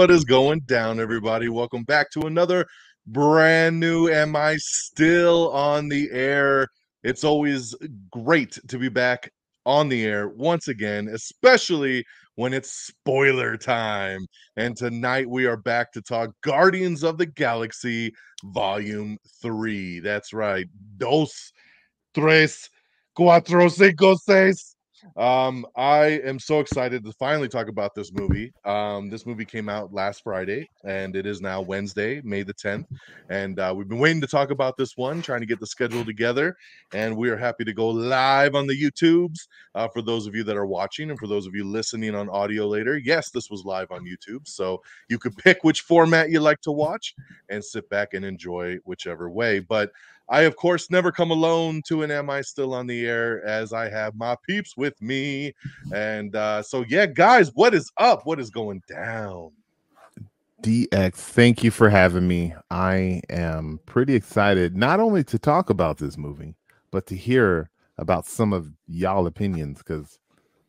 What is going down, everybody? Welcome back to another brand new Am I Still on the Air? It's always great to be back on the air once again, especially when it's spoiler time. And tonight we are back to talk Guardians of the Galaxy Volume 3. That's right. Dos, tres, cuatro, cinco, seis. Um, I am so excited to finally talk about this movie. Um, this movie came out last Friday, and it is now Wednesday, May the 10th. And uh, we've been waiting to talk about this one, trying to get the schedule together. And we are happy to go live on the YouTubes uh, for those of you that are watching, and for those of you listening on audio later. Yes, this was live on YouTube, so you could pick which format you like to watch and sit back and enjoy whichever way. But I, of course, never come alone to an Am I Still on the Air as I have my peeps with me. And uh, so, yeah, guys, what is up? What is going down? DX, thank you for having me. I am pretty excited not only to talk about this movie, but to hear about some of y'all opinions because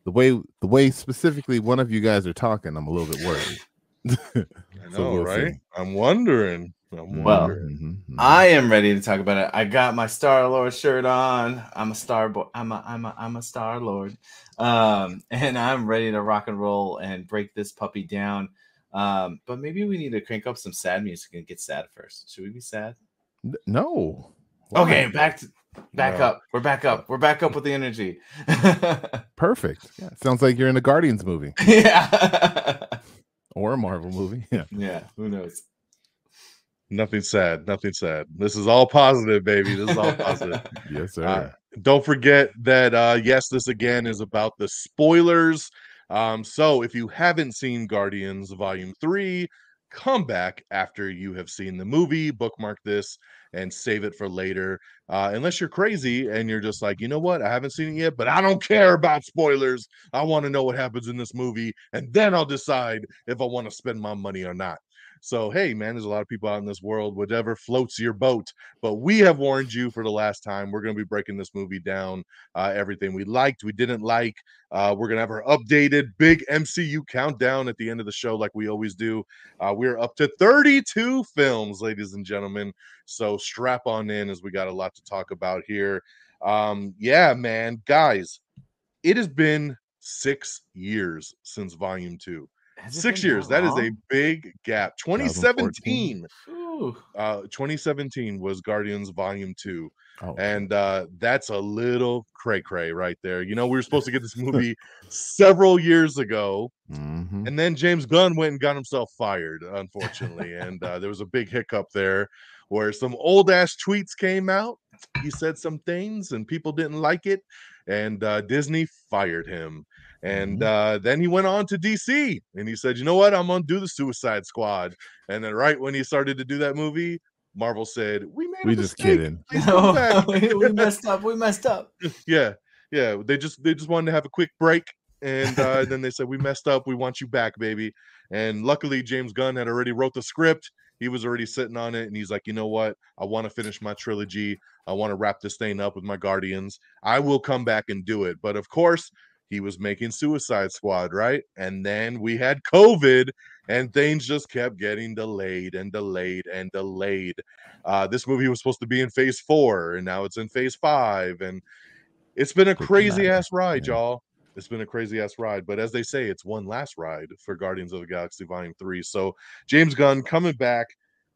the way the way specifically one of you guys are talking, I'm a little bit worried. I know, so we'll right? See. I'm wondering. I'm well, mm-hmm, mm-hmm. I am ready to talk about it. I got my Star Lord shirt on. I'm a Star Boy. I'm a I'm a I'm a Star Lord, um, and I'm ready to rock and roll and break this puppy down. Um, but maybe we need to crank up some sad music and get sad first. Should we be sad? No. Why? Okay, back to back no. up. We're back up. We're back up with the energy. Perfect. Yeah, sounds like you're in a Guardians movie. Yeah. or a Marvel movie. Yeah. Yeah. Who knows? Nothing sad. Nothing sad. This is all positive, baby. This is all positive. yes, sir. Uh, don't forget that uh yes, this again is about the spoilers. Um, so if you haven't seen Guardians Volume 3, come back after you have seen the movie, bookmark this and save it for later. Uh, unless you're crazy and you're just like, you know what, I haven't seen it yet, but I don't care about spoilers. I want to know what happens in this movie, and then I'll decide if I want to spend my money or not. So, hey, man, there's a lot of people out in this world, whatever floats your boat. But we have warned you for the last time. We're going to be breaking this movie down, uh, everything we liked, we didn't like. Uh, we're going to have our updated big MCU countdown at the end of the show, like we always do. Uh, we're up to 32 films, ladies and gentlemen. So, strap on in as we got a lot to talk about here. Um, yeah, man, guys, it has been six years since volume two. Six years. That, that is a big gap. 2017. Uh, 2017 was Guardians Volume Two, oh. and uh, that's a little cray cray right there. You know, we were supposed to get this movie several years ago, mm-hmm. and then James Gunn went and got himself fired, unfortunately, and uh, there was a big hiccup there where some old ass tweets came out. He said some things, and people didn't like it, and uh, Disney fired him. And mm-hmm. uh, then he went on to DC and he said, you know what? I'm going to do the Suicide Squad. And then right when he started to do that movie, Marvel said, we made we just kidding. No, we messed up. We messed up. yeah. Yeah. They just, they just wanted to have a quick break. And uh, then they said, we messed up. We want you back, baby. And luckily, James Gunn had already wrote the script. He was already sitting on it. And he's like, you know what? I want to finish my trilogy. I want to wrap this thing up with my Guardians. I will come back and do it. But of course, he was making Suicide Squad, right? And then we had COVID, and things just kept getting delayed and delayed and delayed. Uh, this movie was supposed to be in phase four, and now it's in phase five. And it's been a crazy ass ride, yeah. y'all. It's been a crazy ass ride. But as they say, it's one last ride for Guardians of the Galaxy Volume 3. So James Gunn coming back,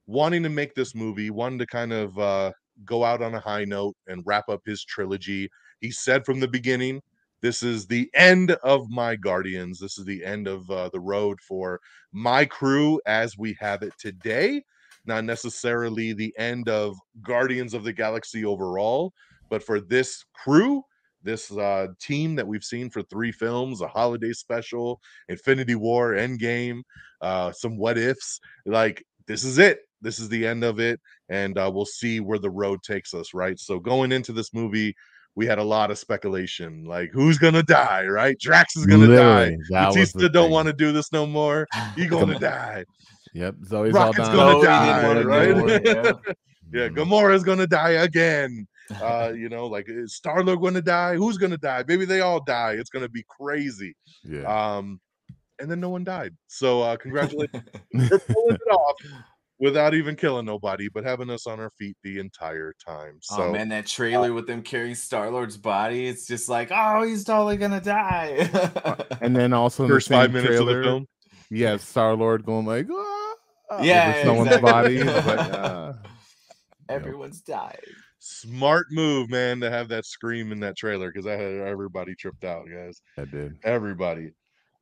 wanting to make this movie, wanting to kind of uh, go out on a high note and wrap up his trilogy. He said from the beginning this is the end of my Guardians. This is the end of uh, the road for my crew as we have it today. Not necessarily the end of Guardians of the Galaxy overall, but for this crew, this uh, team that we've seen for three films a holiday special, Infinity War, Endgame, uh, some what ifs like this is it. This is the end of it. And uh, we'll see where the road takes us, right? So going into this movie, we had a lot of speculation, like who's gonna die, right? Drax is gonna Literally, die. Bautista don't want to do this no more. He gonna die. Yep, Zoe's Rocket's all gonna die, right? yeah, yeah mm-hmm. Gamora's gonna die again. Uh, you know, like is Star Lord gonna die? Who's gonna die? Maybe they all die. It's gonna be crazy. Yeah. Um, and then no one died. So uh congratulations for pulling it off without even killing nobody, but having us on our feet the entire time. So oh man, that trailer with them carrying Star Lord's body, it's just like, oh, he's totally gonna die. and then also in the first five minutes trailer, of the film. you have Star Lord going like, ah, Yeah, over someone's exactly. body. It's like, ah. Everyone's dying. Smart move, man, to have that scream in that trailer because I had everybody tripped out, guys. I did. everybody.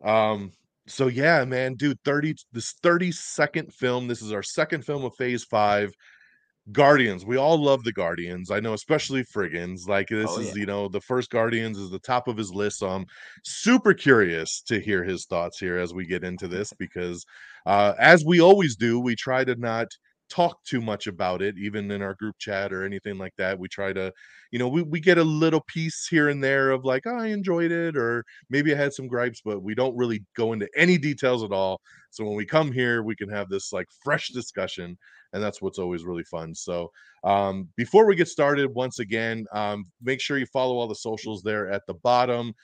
Um, so yeah, man, dude, 30 this 30 second film. This is our second film of phase five. Guardians, we all love the Guardians. I know, especially Frigginz. Like this Oh, is, yeah. you know, the first Guardians is the top of his list. So I'm super curious to hear his thoughts here as we get into this because uh as we always do, we try to not talk too much about it, even in our group chat or anything like that. We try to, you know, we, we get a little piece here and there of like, oh, I enjoyed it, or maybe I had some gripes, but we don't really go into any details at all. So when we come here, we can have this like fresh discussion, and that's what's always really fun. So um, before we get started, once again, um, make sure you follow all the socials there at the bottom.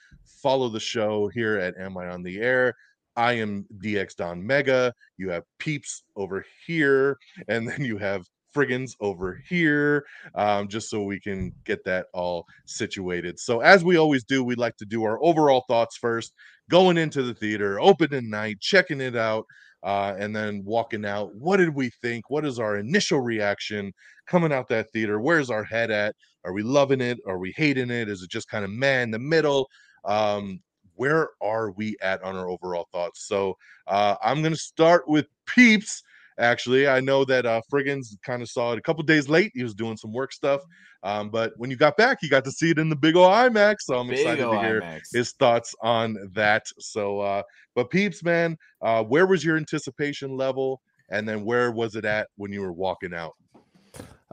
Follow the show here at Am I on the Air? I am DX Don Mega. You have Peeps over here, and then you have Frigginz over here, um, just so we can get that all situated. So, as we always do, we like to do our overall thoughts first, going into the theater, opening night, checking it out, uh, and then walking out. What did we think? What is our initial reaction coming out that theater? Where's our head at? Are we loving it? Are we hating it? Is it just kind of man in the middle? Um, where are we at on our overall thoughts? So uh, I'm gonna start with Peeps. Actually, I know that uh, Frigginz kind of saw it a couple days late. He was doing some work stuff, um, but when you got back, you got to see it in the big ol' IMAX. So I'm Big excited to hear IMAX. his thoughts on that. So, uh, but Peeps, man, uh, where was your anticipation level, and then where was it at when you were walking out?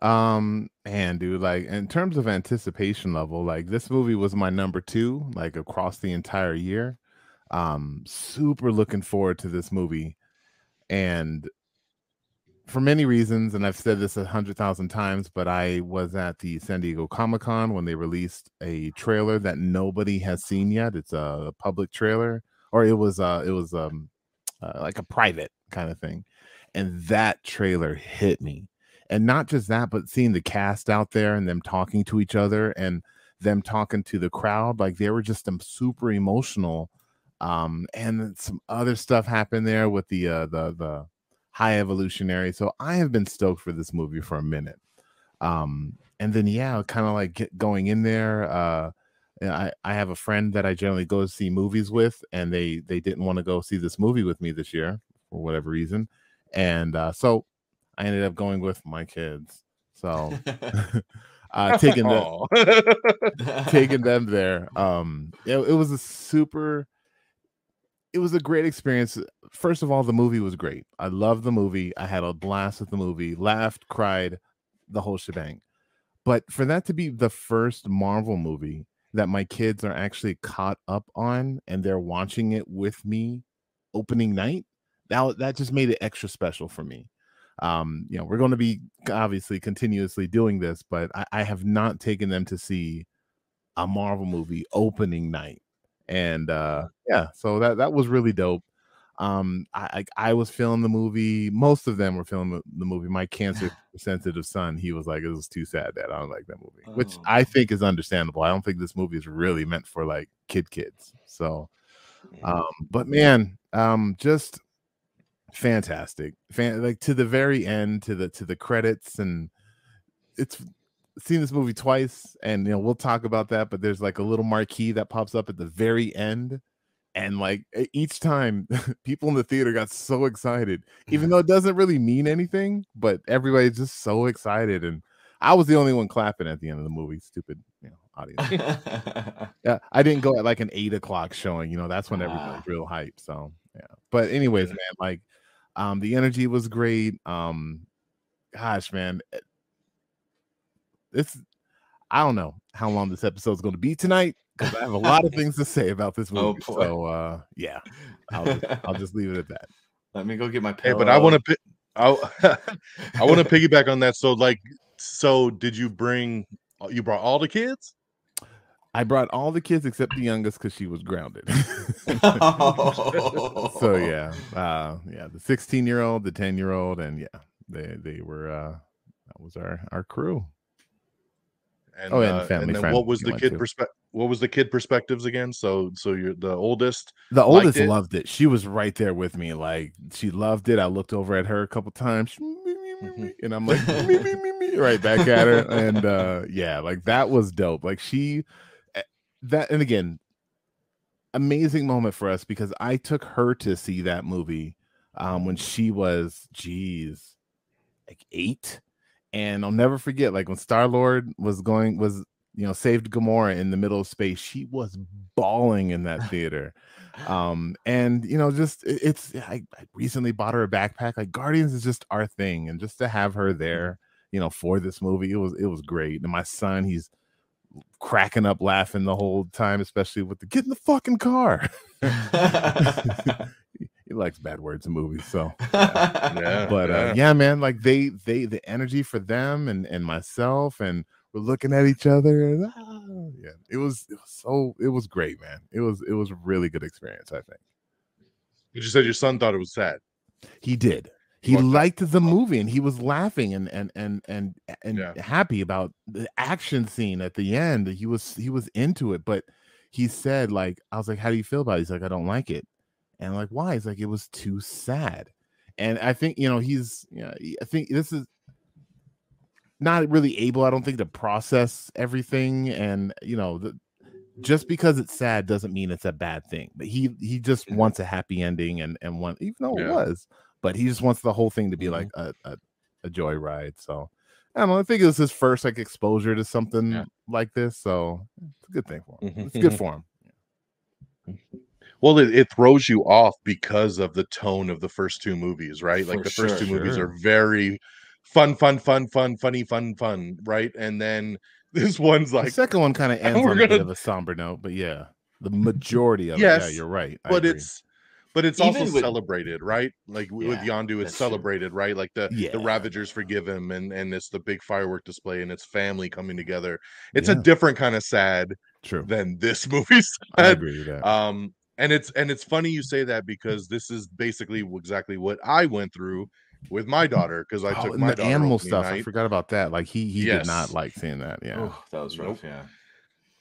Um, man, dude, like in terms of anticipation level, like this movie was my number two, like across the entire year. Um, super looking forward to this movie, and for many reasons, and I've said this a hundred thousand times, but I was at the San Diego Comic Con when they released a trailer that nobody has seen yet. It's a public trailer, or it was uh it was um uh, like a private kind of thing, and that trailer hit me and not just that but seeing the cast out there and them talking to each other and them talking to the crowd like they were just um, super emotional um and some other stuff happened there with the uh the the high evolutionary so i have been stoked for this movie for a minute. Um and then yeah kind of like get going in there uh I, I have a friend that I generally go to see movies with, and they they didn't want to go see this movie with me this year for whatever reason, and uh, so I ended up going with my kids. So uh, taking the Aw. taking them there. Um, it, it was a super. It was a great experience. First of all, the movie was great. I loved the movie. I had a blast with the movie. Laughed, cried, the whole shebang. But for that to be the first Marvel movie that my kids are actually caught up on and they're watching it with me opening night, that that just made it extra special for me um you know we're going to be obviously continuously doing this but I, I have not taken them to see a marvel movie opening night. And uh yeah so that that was really dope. Um i i, I was feeling the movie most of them were feeling the, movie. My cancer sensitive son he was like it was too sad that i don't like that movie which Oh. i think is understandable. I don't think this movie is really meant for like kid kids. So um but man um just fantastic fan like to the very end to the to the credits and it's seen this movie twice and you know we'll talk about that but there's like a little marquee that pops up at the very end and like each time people in the theater got so excited even though it doesn't really mean anything but everybody's just so excited and i was the only one clapping at the end of the movie stupid you know audience yeah, I didn't go at like an eight o'clock showing. You know, that's when everybody's Ah. real hype. So yeah. But anyways, man, like um the energy was great. Um gosh, man. eh, It's I don't know how long this episode is gonna be tonight because I have a lot of things to say about this Oh, movie. boy. so uh yeah, I'll just, I'll just leave it at that. Let me go get my Hey, but I want to. I I want to piggyback on that. So, like, so did you bring? You brought all the kids? I brought all the kids except the youngest because she was grounded. Oh. so yeah, uh, yeah, the 16 year old, the 10 year old, and yeah, they they were uh, that was our our crew. And, Oh, and uh, family and then what was the kid perspective? What was the kid perspectives again? So, so you're the oldest. The oldest it? loved it. She was right there with me. Like she loved it. I looked over at her a couple times, she, Mm-hmm. and I'm like, me, me, me, me, right back at her. And uh yeah, like that was dope. Like she that and again, amazing moment for us because I took her to see that movie um when she was geez, like eight. And I'll never forget, like when Star Lord was going, was you know, saved Gamora in the middle of space. She was bawling in that theater. um, and you know, just it- it's I, I recently bought her a backpack. Like Guardians is just our thing, and just to have her there, you know, for this movie, it was it was great. And my son, he's cracking up laughing the whole time, especially with the get in the fucking car. he likes bad words in movies, so Yeah, but yeah. uh, yeah man like they they the energy for them and and myself and we're looking at each other and ah, yeah it was it was so it was great man it was it was a really good experience i think You just said your son thought it was sad. he did he liked the movie and he was laughing and and and and and Yeah. happy about the action scene at the end. He was he was into it but he said like i was like how do you feel about it? He's like i don't like it. And I'm like why? He's like it was too sad. And i think you know he's you know i think this is not really able i don't think to process everything. And you know the, just because it's sad doesn't mean it's a bad thing. But he he just wants a happy ending and and want even though it was but he just wants the whole thing to be Mhm. like a, a a joyride so i don't know i think it was his first like exposure to something Yeah. like this so it's a good thing for him Mhm, it's good mhm. for him Well, it, it throws you off because of the tone of the first two movies, right? Like For the first sure, two movies are very fun, fun, fun, fun, funny, fun, fun, right? And then this one's like the like, second one kind of ends on a bit of a somber note but yeah the majority of it yeah Yes, you're right I but agree. it's but it's also with- celebrated, right? Like w- with Yeah, Yondu, it's that's true. celebrated, right? Like the Yeah. the Ravagers forgive him, and and it's the big firework display, and it's family coming together. It's Yeah. a different kind of sad true than this movie's i agree with that um and it's and it's funny you say that because this is basically exactly what i went through with my daughter because i Oh, took and my the daughter animal opening stuff i forgot about that like he he did not like seeing that yeah Oh, that was rough. Yeah.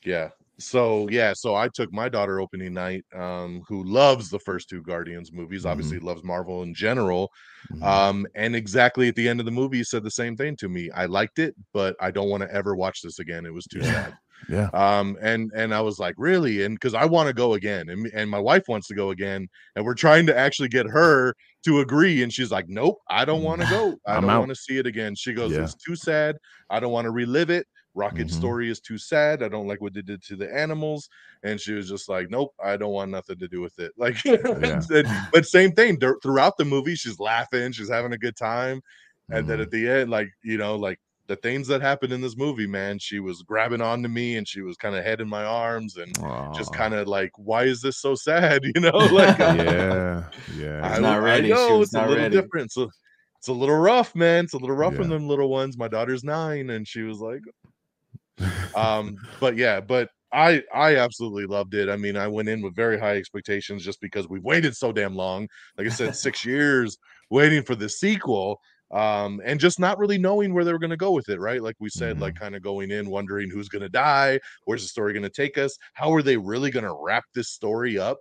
yeah so yeah so i took my daughter opening night um who loves the first two guardians movies Mhm. obviously loves marvel in general Mhm. um and exactly at the end of the movie said the same thing to me i liked it but i don't want to ever watch this again it was too Yeah. sad yeah um and and i was like really and because i want to go again and, and my wife wants to go again and we're trying to actually get her to agree and she's like nope i don't want to go i I'm don't want to see it again she goes Yeah. it's too sad i don't want to relive it rocket's Mhm. story is too sad i don't like what they did to the animals and she was just like nope i don't want nothing to do with it like and- but same thing dur- throughout the movie she's laughing she's having a good time and then Mhm. at the end like you know like the things that happened in this movie man she was grabbing onto me and she was kind of head in my arms and just kind of like why is this so sad you know like yeah yeah I, not ready. She know was it's a little ready. different so it's a little rough man it's a little rough on them little ones my daughter's nine and she was like um but yeah but i i absolutely loved it. I mean i went in with very high expectations just because we waited so damn long like i said six years waiting for the sequel um and just not really knowing where they were going to go with it right? Like we said like kind of going in wondering who's going to die where's the story going to take us how are they really going to wrap this story up?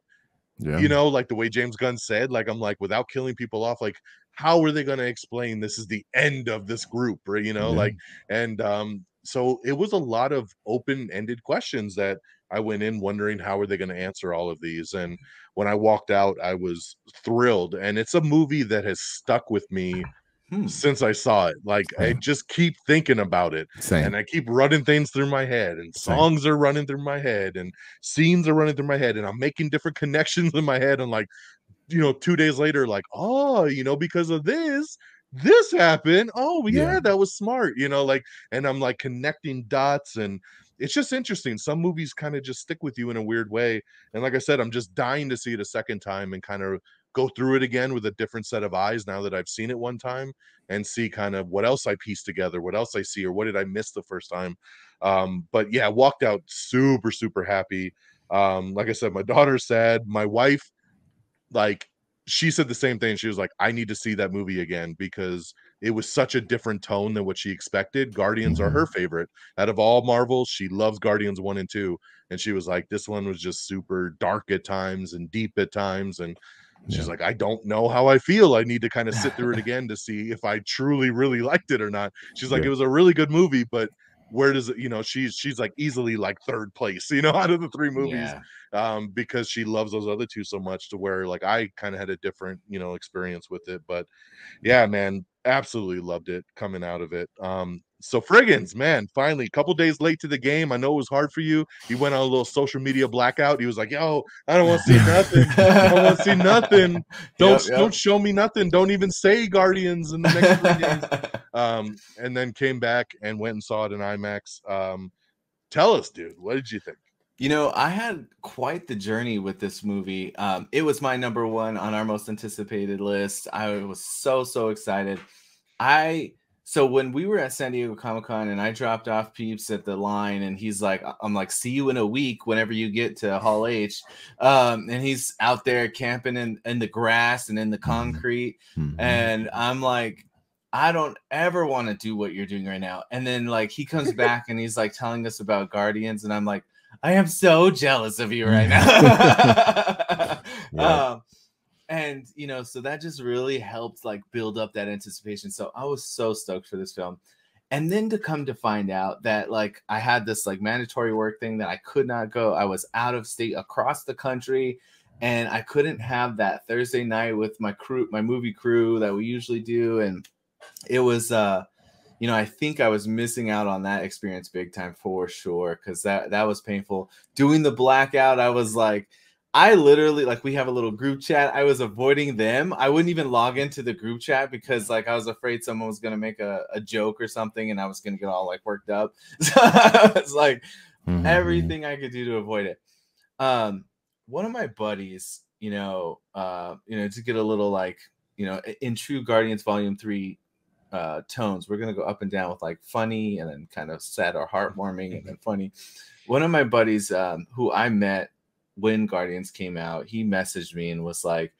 Yeah. You know like the way james gunn said like i'm like without killing people off like how are they going to explain this is the end of this group or you know Yeah. like and um so it was a lot of open-ended questions that i went in wondering how are they going to answer all of these and when i walked out i was thrilled and it's a movie that has stuck with me Hmm. since i saw it like i just keep thinking about it same and I keep running things through my head, and Same. songs are running through my head, and scenes are running through my head, and I'm making different connections in my head. And like, you know, two days later, like, oh, you know, because of this, this happened. Oh, yeah, Yeah. that was smart, you know, like, and I'm like connecting dots, and it's just interesting. Some movies kind of just stick with you in a weird way. And like I said, I'm just dying to see it a second time and kind of go through it again with a different set of eyes now that I've seen it one time and see kind of what else I piece together, what else I see, or what did I miss the first time. Um, but yeah, walked out super, super happy. Um, like I said, my daughter's sad. My wife, like, she said the same thing. She was like, I need to see that movie again because it was such a different tone than what she expected. Guardians are Mhm. her favorite out of all Marvels. She loves Guardians 1 and 2. And she was like, this one was just super dark at times and deep at times. And she's Yeah. like, I don't know how I feel. I need to kind of sit through it again to see if I truly, really liked it or not. She's like, Yeah. it was a really good movie, but where does it, you know, she's she's like easily like third place, you know, out of the three movies Yeah. um because she loves those other two so much to where like I kind of had a different you know experience with it but yeah man absolutely loved it coming out of it um so frigginz man finally a couple days late to the game I know it was hard for you he went on a little social media blackout he was like yo I don't want to see nothing I don't want to see nothing don't Yep, yep. don't show me nothing don't even say guardians in the next three games um and then came back and went and saw it in IMAX um tell us dude what did you think You know, I had quite the journey with this movie. Um, it was my number one on our most anticipated list. I was so so excited. I so when we were at San Diego Comic Con and I dropped off Peeps at the line, and he's like, "I'm like, see you in a week whenever you get to Hall H," um, and he's out there camping in in the grass and in the concrete, Mhm. and I'm like, I don't ever want to do what you're doing right now. And then like he comes back and he's like telling us about Guardians, and I'm like, I am so jealous of you right now. Yeah. um, and you know, so that just really helped like build up that anticipation. So I was so stoked for this film. And then to come to find out that like I had this like mandatory work thing that I could not go. I was out of state across the country and I couldn't have that Thursday night with my crew, my movie crew that we usually do. And it was uh you know, I think I was missing out on that experience big time for sure because that that was painful. Doing the blackout, I was like, I literally like we have a little group chat. I was avoiding them. I wouldn't even log into the group chat because like I was afraid someone was gonna make a, a joke or something and I was gonna get all like worked up. So it's like Mhm. everything I could do to avoid it. Um, one of my buddies, you know, uh, you know, to get a little like, you know, in True Guardians Volume Three uh tones, we're gonna go up and down with like funny and then kind of sad or heartwarming and then funny. One of my buddies, um, who I met when Guardians came out, he messaged me and was like,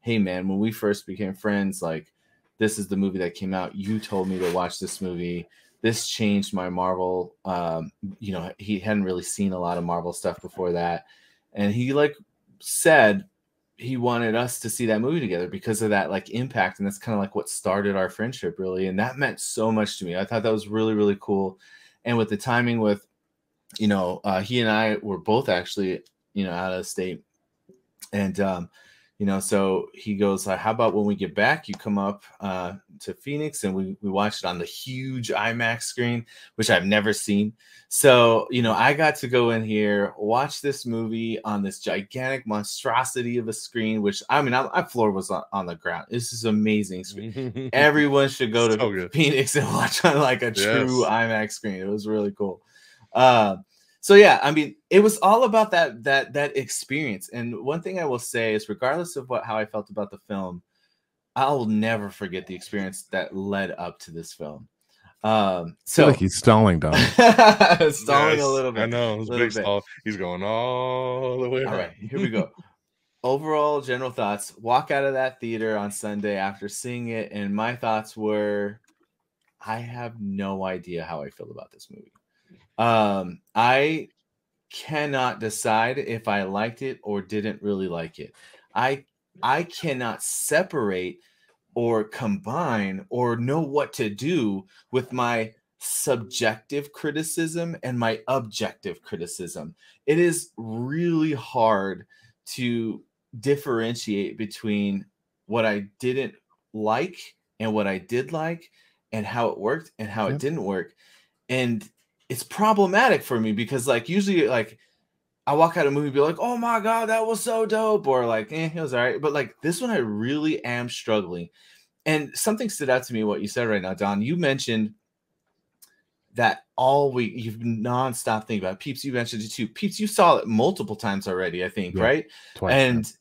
Hey man, when we first became friends, like this is the movie that came out. You told me to watch this movie this changed my Marvel. Um, you know, he hadn't really seen a lot of Marvel stuff before that, and he like said he wanted us to see that movie together because of that like impact, and that's kind of like what started our friendship really, and that meant so much to me. I thought that was really really cool, and with the timing with, you know, uh, he and I were both actually you know out of state, and um, you know, so he goes, "How about when we get back, you come up uh, to Phoenix and we we watch it on the huge IMAX screen, which I've never seen." So, you know, I got to go in here, watch this movie on this gigantic monstrosity of a screen, which I mean, I, my floor was on, on the ground. This is amazing screen. Everyone should go to So. Phoenix and watch on like a true IMAX screen. It was really cool. Uh, so yeah, I mean, it was all about that that that experience. And one thing I will say is, regardless of what how I felt about the film, I'll never forget the experience that led up to this film. Um, I feel so like he's stalling, Don. stalling Yes, a little bit. I know. It's little big bit. He's going all the way. All around. right, here we go. Overall, general thoughts. Walk out of that theater on Sunday after seeing it, and my thoughts were, I have no idea how I feel about this movie. Um, I cannot decide if I liked it or didn't really like it. I I cannot separate or combine or know what to do with my subjective criticism and my objective criticism. It is really hard to differentiate between what I didn't like and what I did like and how it worked and how Yep. it didn't work. And it's problematic for me because like usually like I walk out of a movie and be like, oh my god, that was so dope, or like, eh, it was all right. But like this one, I really am struggling. And something stood out to me what you said right now, Don. You mentioned that all week you've been nonstop thinking about it. Peeps. You mentioned it too. Peeps, you saw it multiple times already, I think, Yeah. right? Twice. and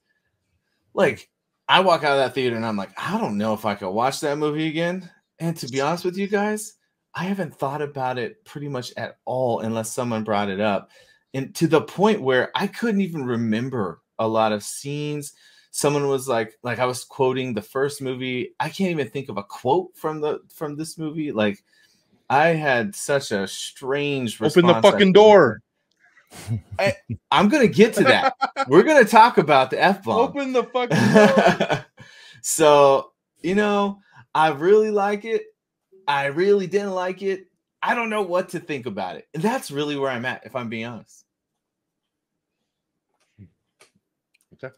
like I walk out of that theater and I'm like, I don't know if I could watch that movie again. And to be honest with you guys, I haven't thought about it pretty much at all unless someone brought it up. And to the point where I couldn't even remember a lot of scenes. Someone was like, like I was quoting the first movie. I can't even think of a quote from the from this movie. Like I had such a strange Open the fucking door. I, I'm gonna get to that. We're gonna talk about the F bomb. Open the fucking door. so you know, I really like it. I really didn't like it. I don't know what to think about it. And that's really where I'm at, if I'm being honest. Okay.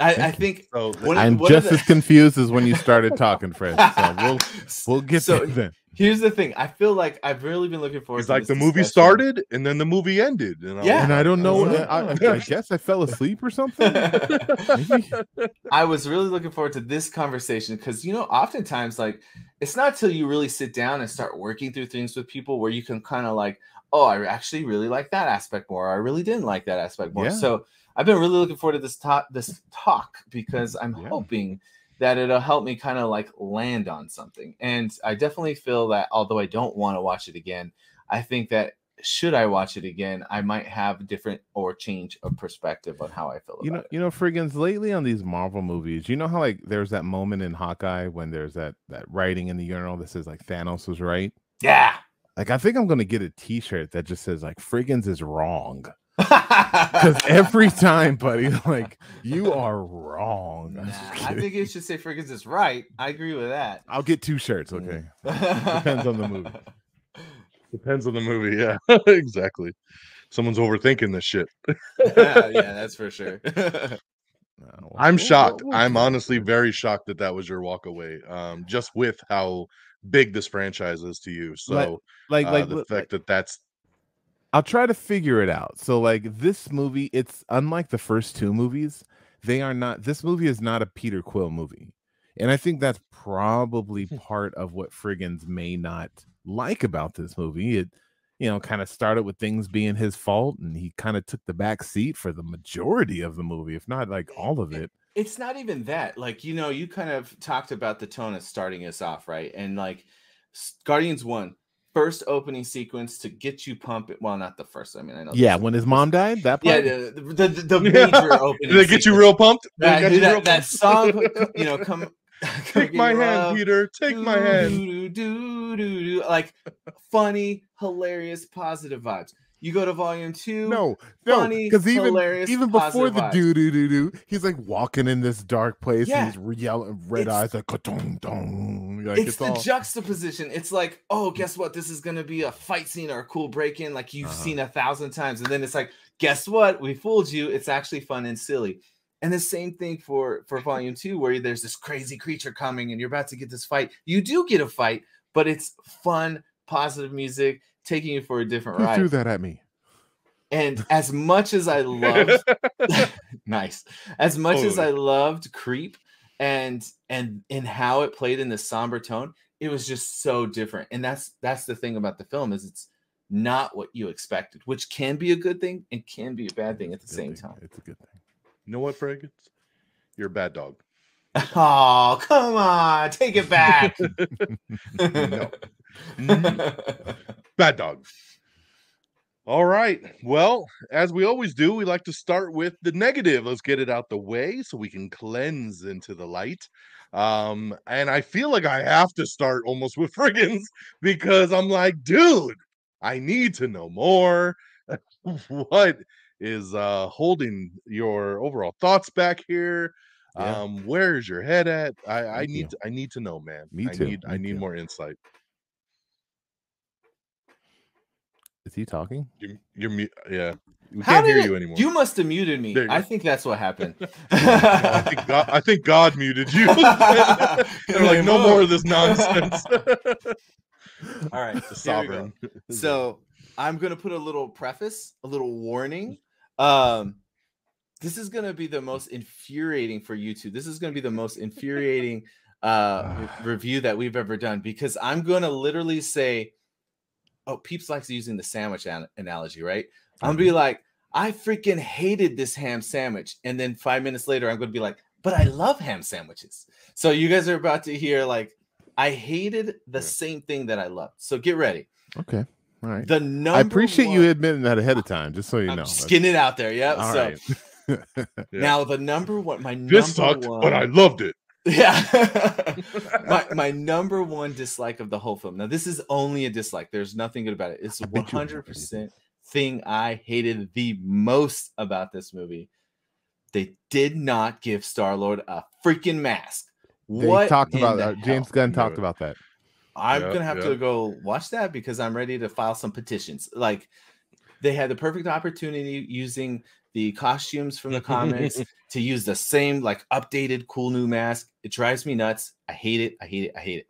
I, I think So One I'm one just the- as confused as when you started talking, Fred. So we'll we'll get So, there then. Here's the thing. I feel like I've really been looking forward it's to like the this movie discussion. started and then the movie ended. And I'm Yeah. like, And I don't know. uh, I, I, I guess I fell asleep or something. I was really looking forward to this conversation because you know, oftentimes like it's not till you really sit down and start working through things with people where you can kind of like, oh, I actually really like that aspect more. Or I really didn't like that aspect more. Yeah. So I've been really looking forward to this talk, this talk because I'm Yeah. hoping that it'll help me kind of like land on something. And I definitely feel that although I don't want to watch it again, I think that should I watch it again, I might have a different or change of perspective on how I feel about You know, it. you know, frigginz, lately on these Marvel movies, you know how like there's that moment in Hawkeye when there's that that writing in the urinal that says like Thanos was right. Yeah. Like I think I'm gonna get a T-shirt that just says like frigginz is wrong. Because every time, buddy, like you are wrong. I'm Nah, I think it should say frigginz is right. I agree with that. I'll get two shirts. Okay. Depends on the movie. Depends on the movie. Yeah, exactly. Someone's overthinking this shit. yeah, that's for sure. I'm shocked. we'll- we'll I'm honestly very shocked that that was your walk away. Um, just with how big this franchise is to you. So, like uh, like the look, fact that that's I'll try to figure it out. So like this movie, it's unlike the first two movies. They are not this movie is not a Peter Quill movie. And I think that's probably hmm. part of what Frigginz may not like about this movie. It, you know, kind of started with things being his fault, and he kind of took the back seat for the majority of the movie, if not like all of it. it's not even that. Like, you know, you kind of talked about the tone of starting us off, right? And like Guardians 1, first opening sequence to get you pumping. Well, not the first. I mean, I know. Yeah, when his mom died, that Yeah, part. the, the, the, the major opening. did they get you real pumped? Did they That, you that, real that pumped? song, you know, come. come Take my you hand, up. Peter. Take my Do, hand. do, do, do, do, like funny, hilarious, positive vibes. You go to volume two. no, no, funny, because even hilarious, even before the do do do do, he's like walking in this dark place Yeah. and he's yelling, red It's- eyes like ka-dong, dong. Like it's, it's, the all juxtaposition. It's like, oh, guess what? This is gonna be a fight scene or a cool break in, like you've Uh-huh. seen a thousand times. And then it's like, guess what? We fooled you. It's actually fun and silly. And the same thing for for volume two, where there's this crazy creature coming and you're about to get this fight. You do get a fight, but it's fun, positive music, taking you for a different who ride. threw that at me. And as much as I loved nice as much as i loved creep and and and how it played in the somber tone it was just so different and that's that's the thing about the film is it's not what you expected which can be a good thing and can be a bad thing at the same thing. time It's a good thing. You know what, Frigginz? You're a bad dog. oh come on take it back No. Mm-hmm. Bad dog. All right. Well, as we always do, we like to start with the negative. Let's get it out the way so we can cleanse into the light. Um, and I feel like I have to start almost with frigginz because I'm like, dude, I need to know more. what is uh holding your overall thoughts back here? Yeah. Um, where's your head at? I, I need to, I need to know, man. Me I too, need I need too. more insight. Is he talking? You're, you're mute. Yeah, we How can't hear it- you anymore. you must have muted me i think that's what happened I think God, I think God muted you. They're like, no more of this nonsense. all right the here we go. sovereign. So I'm gonna put a little preface, a little warning. Um, this is gonna be the most infuriating for YouTube. This is gonna be the most infuriating uh review that we've ever done because I'm gonna literally say, "Oh, Peeps likes using the sandwich an- analogy, right?" I'm gonna be uh-huh. like, "I freaking hated this ham sandwich," and then five minutes later, I'm gonna be like, "But I love ham sandwiches." So you guys are about to hear like. I hated the Yeah. same thing that I loved. So get ready. Okay. All right. The number I appreciate you admitting that ahead of time, just so you I'm know. just getting it out there. Yep. All so right. Yeah. now the number one, my This number sucked, one, but I loved it. Yeah. my my number one dislike of the whole film. Now this is only a dislike. There's nothing good about it. It's I one bet you hundred percent thing I hated the most about this movie. They did not give Star Lord a freaking mask. They What talked about the uh, James? Gunn talked it. about that. I'm Yeah, gonna have yeah. to go watch that because I'm ready to file some petitions. Like they had the perfect opportunity using the costumes from the comics to use the same like updated cool new mask. It drives me nuts. I hate it. I hate it. I hate it.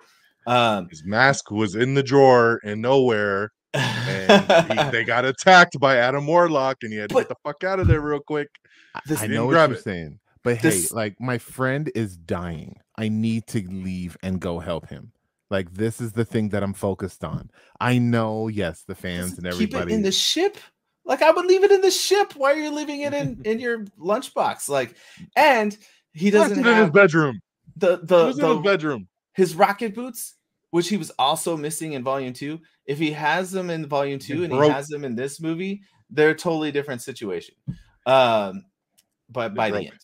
Um His mask was in the drawer and nowhere, and he, they got attacked by Adam Warlock, and he had to But- get the fuck out of there real quick. I- This- I know what grab you're it. saying, but This- hey, like my friend is dying. I need to leave and go help him. Like this is the thing that I'm focused on. I know, yes, the fans and keep everybody. it in the ship. Like I would leave it in the ship. Why are you leaving it in in your lunchbox? Like, and he doesn't it in his bedroom. the the, in his the bedroom. his rocket boots, which he was also missing in volume two. If he has them in volume two and he has them in this movie, they're a totally different situation. Um, but They by broke. the end,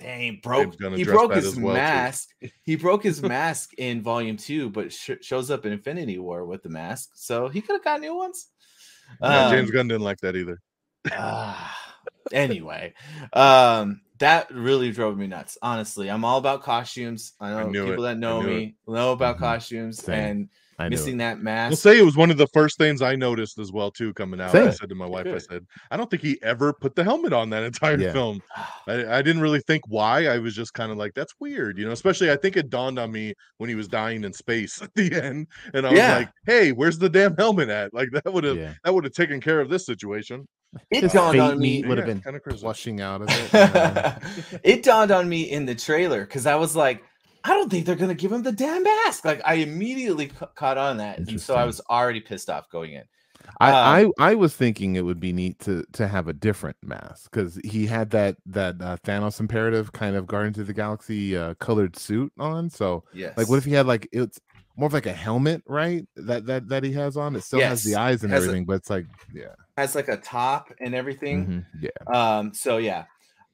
dang, broke. gonna He broke his well, too. mask. he broke his mask in volume two, but sh- shows up in Infinity War with the mask, so he could have got new ones. Um, James Gunn didn't like that either. Ah, anyway, um, that really drove me nuts. Honestly, I'm all about costumes. I know knew people it. that know knew it. me know about Mhm. costumes Same. and I missing it. that mask. say it was one of the first things I noticed as well too coming out. I said to my wife, I said, I don't think he ever put the helmet on that entire Yeah. film. I, I didn't really think why. I was just kind of like, that's weird, you know. Especially, I think it dawned on me when he was dying in space at the end, and I was Yeah. like, "Hey, where's the damn helmet at?" Like that would have Yeah. that would have taken care of this situation. It His dawned on me. would have Yeah, been kinda flushing out of it. it dawned on me in the trailer because I was like, I don't think they're gonna give him the damn mask. Like I immediately ca- caught on that, and so I was already pissed off going in. I, Um, I I was thinking it would be neat to to have a different mask because he had that that uh, Thanos imperative kind of Guardians of the Galaxy uh, colored suit on. So Yes. like, what if he had like it's more of like a helmet, right? That that that he has on. It still has the eyes and has a- everything, but it's like yeah, has like a top and everything? mhm, yeah. Um, so yeah.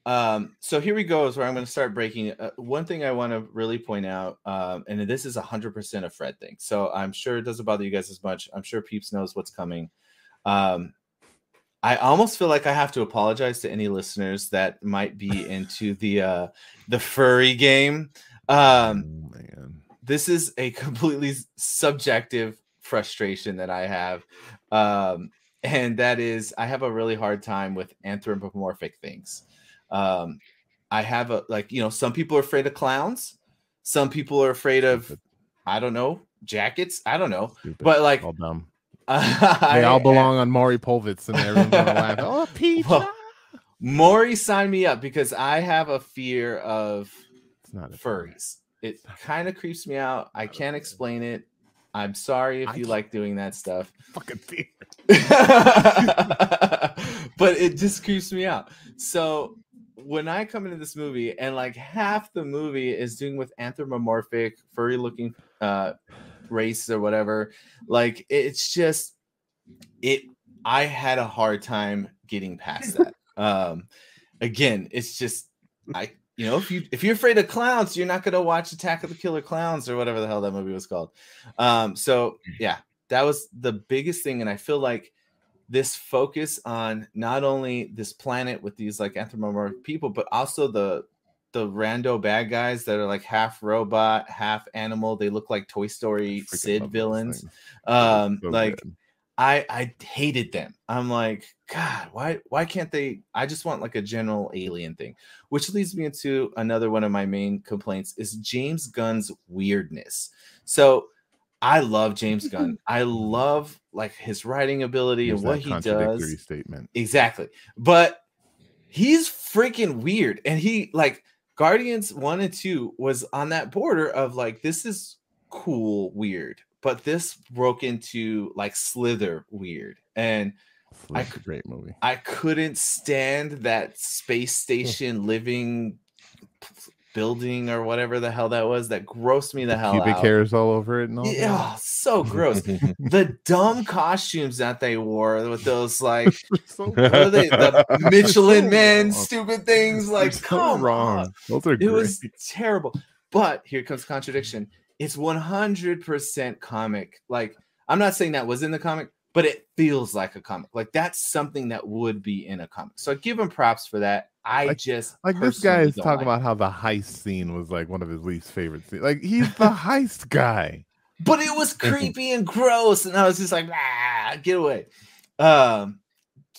Um, so here we go is where I'm going to start breaking. Uh, one thing I want to really point out, um, and this is a hundred percent a Fred thing. So I'm sure it doesn't bother you guys as much. I'm sure Peeps knows what's coming. Um, I almost feel like I have to apologize to any listeners that might be into the uh, the furry game. Um, Oh, man, this is a completely subjective frustration that I have. Um, and that is I have a really hard time with anthropomorphic things. Um, I have a like, you know, some people are afraid of clowns, some people are afraid of I don't know, jackets. I don't know. stupid. But like all dumb. They all belong on Maury Povich, and everyone's gonna laugh. Oh, Peach. Well, Maury signed me up because I have a fear of it's not a furries. It kind of creeps me out. I can't explain it. I'm sorry if I you like doing that stuff. fucking fear. but it just creeps me out. So when I come into this movie and like half the movie is doing with anthropomorphic, furry looking uh race or whatever, like it's just it I had a hard time getting past that. um again, it's just I you know if you if you're afraid of clowns, you're not gonna watch Attack of the Killer Clowns or whatever the hell that movie was called. Um so yeah, that was the biggest thing and i feel like this focus on not only this planet with these like anthropomorphic people but also the the rando bad guys that are like half robot half animal they look like toy story sid villains um So like good. I i hated them i'm like god why why can't they i just want like a general alien thing which leads me into another one of my main complaints is james gunn's weirdness so I love James Gunn. I love like his writing ability and what he does. statement. Exactly. But he's freaking weird. And he like Guardians 1 and 2 was on that border of like this is cool weird, but this broke into like slither weird. And I a great movie. I couldn't stand that space station living building or whatever the hell that was that grossed me the hell Pubic out. hairs all over it and all. that? Yeah, so gross. the dumb costumes that they wore with those like So what are they the Michelin So men wrong. stupid things like so come wrong. on. Those are It great. was terrible. But here comes contradiction. It's 100% comic. Like I'm not saying that was in the comic, but it feels like a comic. Like that's something that would be in a comic. So I give him props for that. I Like- just like this guy is talking like about how the heist scene was like one of his least favorite scenes. Like he's the heist guy. but it was creepy and gross and i was just like ah get away um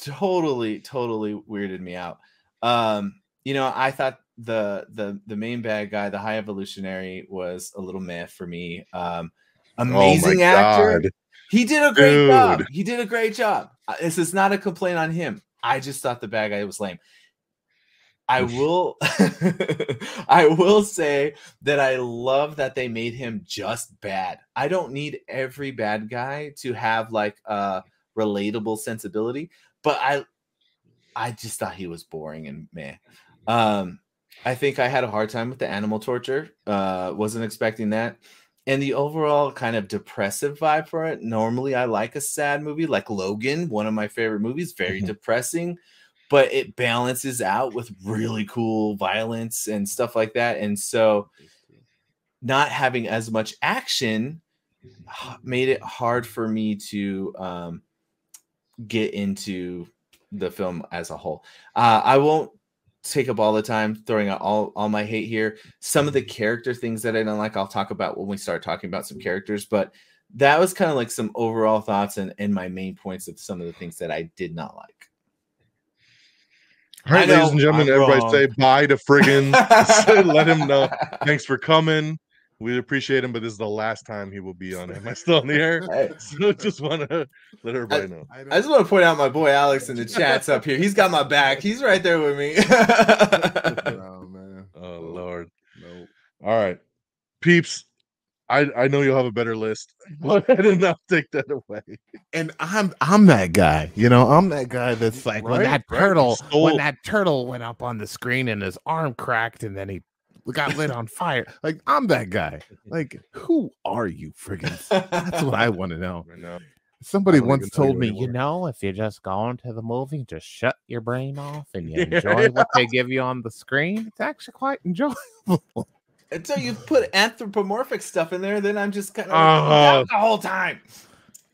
totally totally weirded me out um you know i thought the the the main bad guy the high evolutionary was a little meh for me. Um amazing actor. He did a great job. He did a great job. Uh, this is not a complaint on him. I just thought the bad guy was lame. I will I will say that I love that they made him just bad. I don't need every bad guy to have like a relatable sensibility, but I I just thought he was boring and meh. Um I think I had a hard time with the animal torture. Uh wasn't expecting that. And the overall kind of depressive vibe for it. Normally I like a sad movie like Logan, one of my favorite movies, very Mhm. depressing but it balances out with really cool violence and stuff like that. And so, not having as much action made it hard for me to um, get into the film as a whole. Uh, I won't take up all the time throwing out all, all my hate here. Some of the character things that I don't like, I'll talk about when we start talking about some characters, but that was kind of like some overall thoughts and, and my main points of some of the things that I did not like. All right, I ladies and gentlemen, I'm everybody wrong. say bye to friggin. Let him know. Thanks for coming. We appreciate him, but this is the last time he will be on. Am I still on the air? Hey, So just want to let everybody know. I just want to point out my boy Alex in the chats up here. He's got my back. He's right there with me. oh man. Oh Lord. Nope. All right, peeps. I I know you'll have a better list. Go ahead and not take that away. And I'm I'm that guy, you know. I'm that guy that's like when that right, turtle stole- when that turtle went up on the screen and his arm cracked and then he got lit on fire. Like I'm that guy. Like who are you, friggin'? That's what I want to know. Right. Somebody once told you me, anymore. you know, if you just go into the movie, just shut your brain off and you Yeah. enjoy what they give you on the screen, it's actually quite enjoyable. Until you put anthropomorphic stuff in there, then I'm just kind of Uh, the whole time.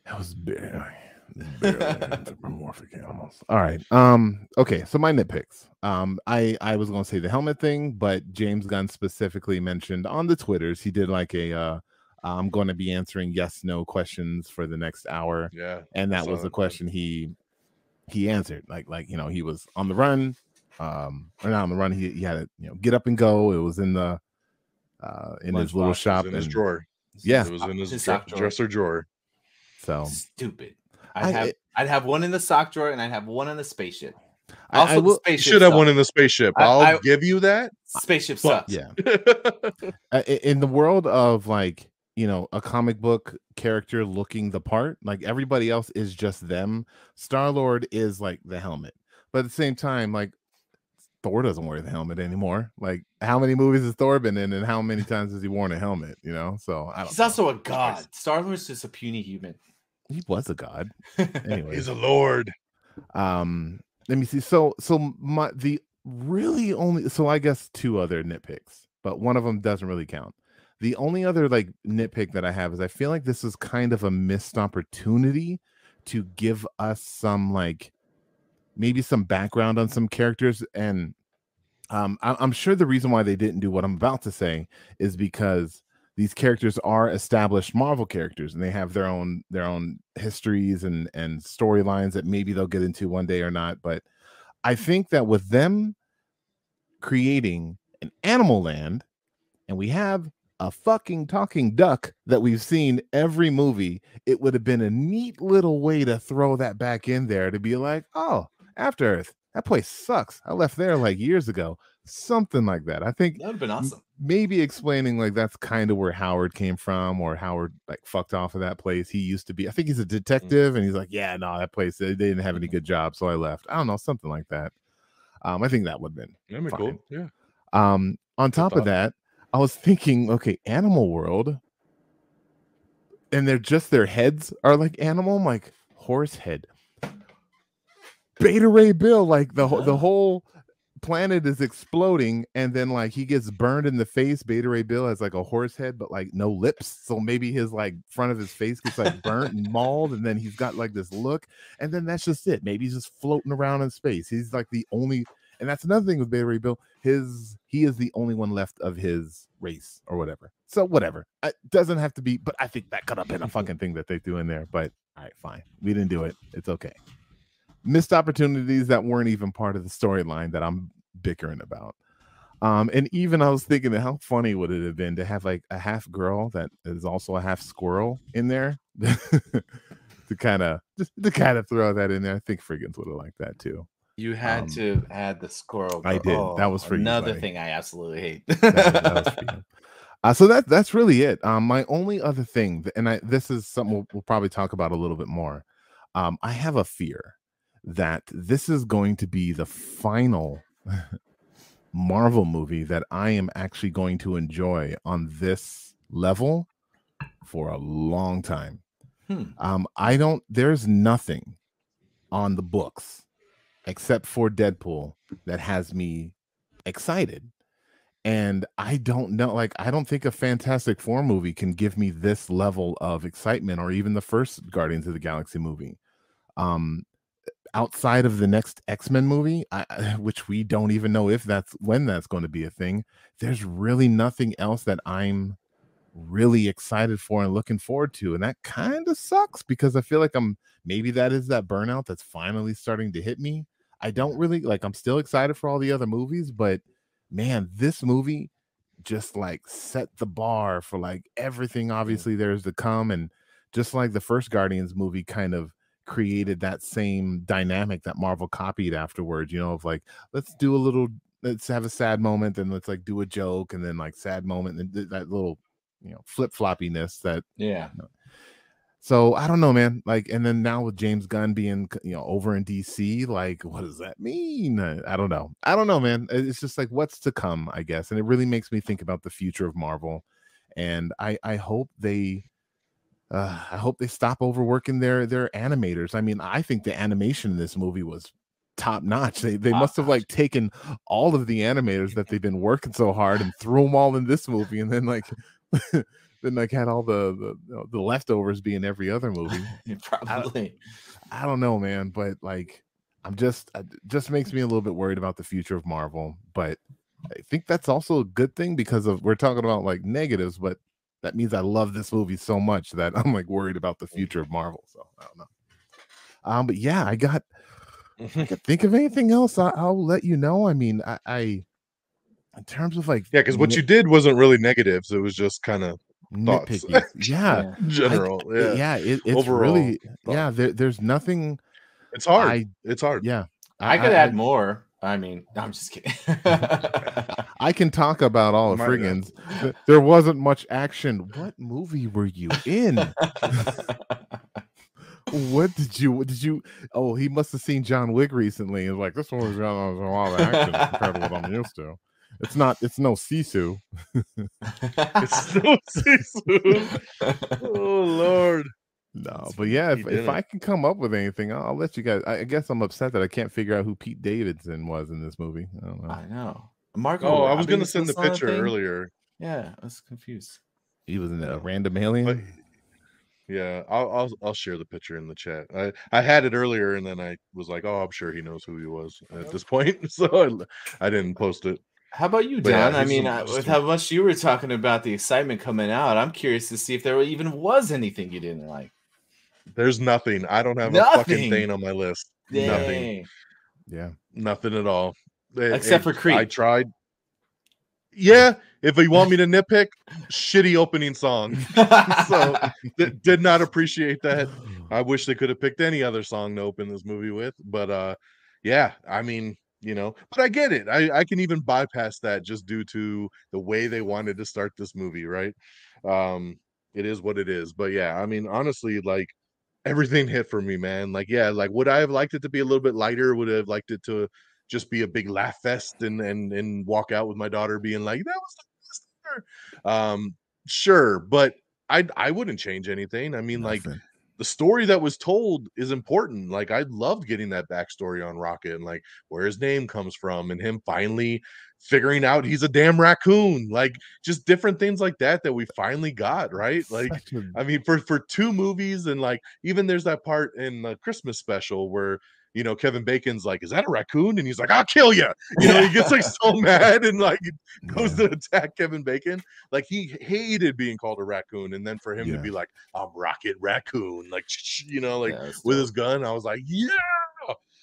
That was barely, barely anthropomorphic animals. All right. Um. Okay. So my nitpicks. Um. I I was gonna say the helmet thing, but James Gunn specifically mentioned on the twitters he did like a uh. I'm going to be answering yes no questions for the next hour, Yeah. and that was the that, yeah. question he he answered. Like like you know he was on the run, um, or not on the run. He he had to you know get up and go. It was in the uh in his little shop in his drawer. Yeah. It was in his, His dre- drawer. dresser drawer. So Stupid. I- I'd have it- I'd have one in the sock drawer and I'd have one in the spaceship. I- Also, I the will- You spaceship should have one in the spaceship. I- I'll I- give you that. spaceship but- sucks. yeah. in the world of like you know a comic book character looking the part like everybody else is just them star lord is like the helmet but at the same time like thor doesn't wear the helmet anymore like how many movies has thor been in and how many times has he worn a helmet you know so i don't He's know. also a god. Star Lord's just a puny human. He was a god. Anyway He's a lord. um let me see. So so my the really only so i guess two other nitpicks but one of them doesn't really count. The only other like nitpick that i have is i feel like this is kind of a missed opportunity to give us some like maybe some background on some characters and um I- i'm sure the reason why they didn't do what i'm about to say is because these characters are established marvel characters and they have their own their own histories and and storylines that maybe they'll get into one day or not but i think that with them creating an animal land and we have a fucking talking duck that we've seen every movie it would have been a neat little way to throw that back in there to be like oh after earth that place sucks. I left there like years ago something like that i think That would have been awesome. maybe explaining like that's kind of where Howard came from, or Howard like fucked off of that place. He used to be, I think he's a detective, and he's like, yeah, no, that place they didn't have any good jobs, so I left. I don't know, something like that. Um, I think that would have been That'd be Fine. cool. Yeah. um on top of thought. that, I was thinking, okay, Animal World, and they're just their heads are like animal. I'm like horse head. Beta Ray Bill, like the whole the whole planet is exploding, and then like he gets burned in the face. Beta Ray Bill has like a horse head, but like no lips, so maybe his like front of his face gets like burnt and mauled, and then he's got like this look, and then that's just it. Maybe he's just floating around in space. He's like the only, and that's another thing with Beta Ray Bill. His he is the only one left of his race or whatever. So whatever, it doesn't have to be. But I think that could have been a fucking thing that they threw in there. But all right, fine, we didn't do it. It's okay. Missed opportunities that weren't even part of the storyline that I'm bickering about. Um, and even I was thinking, how funny would it have been to have like a half girl that is also a half squirrel in there to kind of just to kind of throw that in there. I think Frigginz would have liked that too. You had Um, to add the squirrel. I girl. did. That was for you, another buddy. thing I absolutely hate. That that you. Uh, so that that's really it. Um, my only other thing, and I this is something we'll, we'll probably talk about a little bit more. Um, I have a fear that this is going to be the final Marvel movie that I am actually going to enjoy on this level for a long time. Hmm. Um, I don't. There's nothing on the books except for Deadpool that has me excited. And I don't know, like, I don't think a Fantastic Four movie can give me this level of excitement, or even the first Guardians of the Galaxy movie. Um, outside of the next X-Men movie, I, which we don't even know if that's when that's going to be a thing. There's really nothing else that I'm really excited for and looking forward to, and that kind of sucks because I feel like I'm maybe that is that burnout that's finally starting to hit me. I don't really like. I'm still excited for all the other movies, but man, this movie just like set the bar for like everything obviously there's to come and just like the first Guardians movie kind of created that same dynamic that Marvel copied afterwards, you know, of like let's do a little let's have a sad moment then let's like do a joke and then like sad moment and th- that little you know flip-floppiness that Yeah. so I don't know, man. Like, and then now with James Gunn being, you know, over in DC, like, what does that mean? I don't know. I don't know, man. It's just like what's to come, I guess. And it really makes me think about the future of Marvel. And I, I hope they, uh, I hope they stop overworking their their animators. I mean, I think the animation in this movie was top notch. They they Top must have like taken all of the animators that they've been working so hard and threw them all in this movie, and then like. Then like had all the the, you know, the leftovers be in every other movie. Probably. I don't know, man, but like I'm just it just makes me a little bit worried about the future of Marvel, but I think that's also a good thing because of we're talking about like negatives, but that means I love this movie so much that I'm like worried about the future of Marvel. So I don't know. Um, but yeah, I got I could think of anything else. I, I'll let you know. I mean, I, I in terms of like Yeah, because what nit- you did wasn't really negatives. It was just kind of thoughts. nitpicky, yeah, general. yeah, yeah. it, it's Overall really thought. yeah. There, there's nothing. It's hard. I it's hard. yeah. I could add more. I mean, no, I'm just kidding. I can talk about all of My- frigginz. Th- There wasn't much action. What movie were you in? what did you? What did you? Oh, he must have seen John Wick recently and like, this one was got a lot of action compared to what I'm used to. It's not. It's no Sisu. It's so Sisu. Oh Lord. No, but yeah, if, if I can come up with anything, I'll, I'll let you guys. I, I guess I'm upset that I can't figure out who Pete Davidson was in this movie. I don't know. I know. Marco. Oh, I was gonna send the picture earlier. Yeah, I was confused. He was in a random alien. But yeah, I'll I'll I'll share the picture in the chat. I I had it earlier and then I was like, oh, I'm sure he knows who he was at this point, so I, I didn't post it. How about you, But yeah, I mean, a- uh, with how much you were talking about the excitement coming out, I'm curious to see if there even was anything you didn't like. There's nothing. I don't have a fucking thing on my list. Nothing. Yeah. Nothing at all. It- Except for it- I tried. Yeah, if you want me to nitpick, shitty opening song. So d- did not appreciate that. I wish they could have picked any other song to open this movie with, but uh yeah, I mean, you know, but I get it. I I can even bypass that just due to the way they wanted to start this movie, right? Um it is what it is. But yeah, I mean, honestly, like everything hit for me, man. Like yeah, like would I have liked it to be a little bit lighter? Would I have liked it to just be a big laugh fest and and and walk out with my daughter being like, that was the best ever. Um, sure, but I I wouldn't change anything. I mean, like Nothing. The story that was told is important. Like I loved getting that backstory on Rocket and like where his name comes from and him finally figuring out he's a damn raccoon. Like just different things like that that we finally got, right? Like I mean, for for two movies, and like even there's that part in the Christmas special where you know Kevin Bacon's like, "Is that a raccoon?" and he's like, "I'll kill you." You know, he gets like so mad and like goes yeah. to attack Kevin Bacon. Like he hated being called a raccoon, and then for him to be like, "I'm Rocket Raccoon," like you know, like Yeah, with his gun, I was like, "Yeah."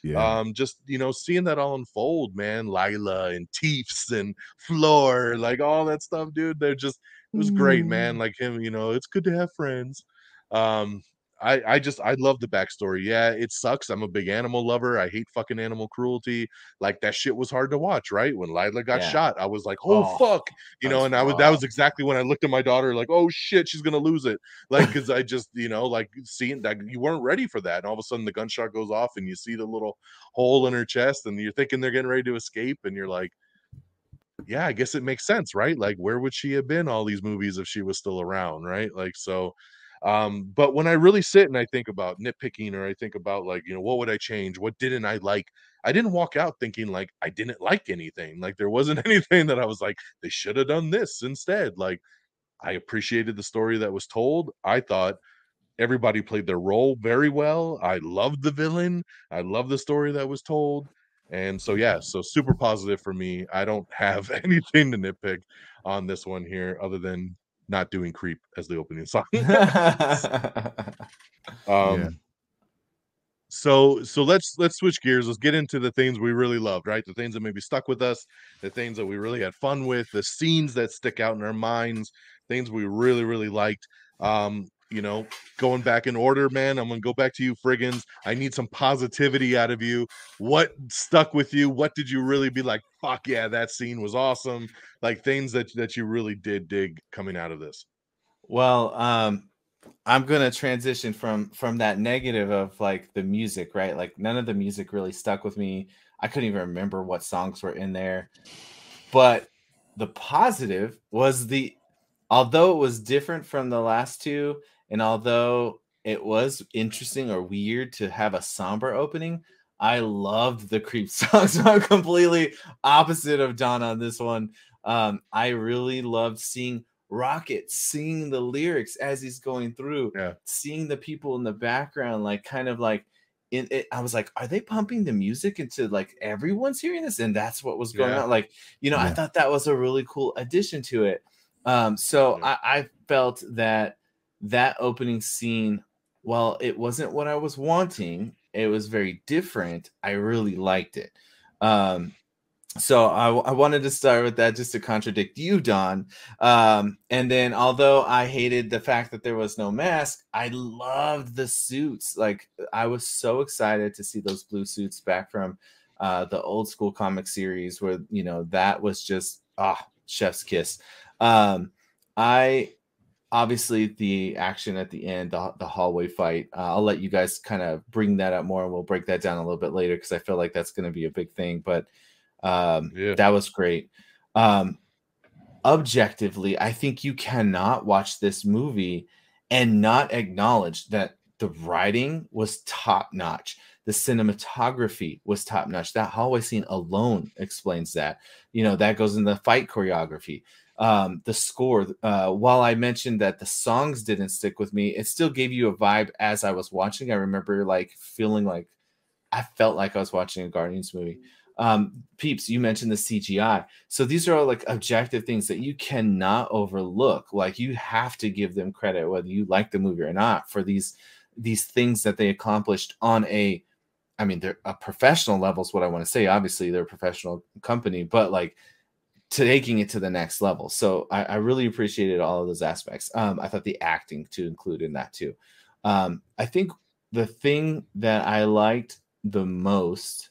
yeah. Um, just you know, seeing that all unfold, man, Lylla and Teefs and Floor, like all that stuff, dude. They're just it was great, man. Like him, you know, it's good to have friends. Um, I I just I love the backstory. Yeah, it sucks. I'm a big animal lover. I hate fucking animal cruelty. Like that shit was hard to watch, right? When Lylla got Yeah. shot, I was like, oh, Oh, fuck, you know, and I was that was exactly when I looked at my daughter, like, oh shit, she's gonna lose it. Like, because I just, you know, like seeing that you weren't ready for that. And all of a sudden the gunshot goes off and you see the little hole in her chest, and you're thinking they're getting ready to escape, and you're like, yeah, I guess it makes sense, right? Like, where would she have been all these movies if she was still around, right? Like, so, um, but when I really sit and I think about nitpicking, or I think about like, you know, what would I change? What didn't I like? I didn't walk out thinking like I didn't like anything. Like, there wasn't anything that I was like, they should have done this instead. Like, I appreciated the story that was told. I thought everybody played their role very well. I loved the villain. I love the story that was told. And so yeah, so super positive for me. I don't have anything to nitpick on this one here other than not doing creep as the opening song. um Yeah. so so let's let's switch gears. Let's get into the things we really loved, right? The things that maybe stuck with us, the things that we really had fun with, the scenes that stick out in our minds, things we really really liked. Um, you know, going back in order, man. I'm gonna go back to you, Frigginz. I need some positivity out of you. What stuck with you? What did you really be like? Fuck yeah, that scene was awesome. Like things that that you really did dig coming out of this. Well, um, I'm gonna transition from from that negative of like the music, right? Like none of the music really stuck with me. I couldn't even remember what songs were in there. But the positive was the although it was different from the last two, and although it was interesting or weird to have a somber opening, I loved the creep songs. So I'm completely opposite of Don on this one. Um, I really loved seeing Rocket singing the lyrics as he's going through, Yeah. seeing the people in the background, like kind of like in it. I was like, are they pumping the music into like everyone's hearing this? And that's what was going Yeah. on. Like, you know, I thought that was a really cool addition to it. Um, so Yeah. I, I felt that that opening scene, while it wasn't what I was wanting, it was very different. I really liked it. Um, so I, I wanted to start with that just to contradict you, Don. Um, and then, although I hated the fact that there was no mask, I loved the suits. Like I was so excited to see those blue suits back from uh, the old school comic series, where you know that was just ah chef's kiss. Um, I obviously the action at the end, the, the hallway fight. Uh, I'll let you guys kind of bring that up more, and we'll break that down a little bit later because I feel like that's going to be a big thing. But um, Yeah. that was great. Um, objectively, I think you cannot watch this movie and not acknowledge that the writing was top notch. The cinematography was top notch. That hallway scene alone explains that. You know, that goes in the fight choreography. Um, the score, uh, while I mentioned that the songs didn't stick with me, it still gave you a vibe as I was watching. I remember like feeling like I felt like I was watching a Guardians movie. Um, peeps, you mentioned the CGI. So these are all like objective things that you cannot overlook. Like you have to give them credit, whether you like the movie or not, for these these things that they accomplished on a I mean, they're a professional level is what I want to say. Obviously, they're a professional company, but like taking it to the next level. So I, I really appreciated all of those aspects. Um, I thought the acting to include in that too. Um, I think the thing that I liked the most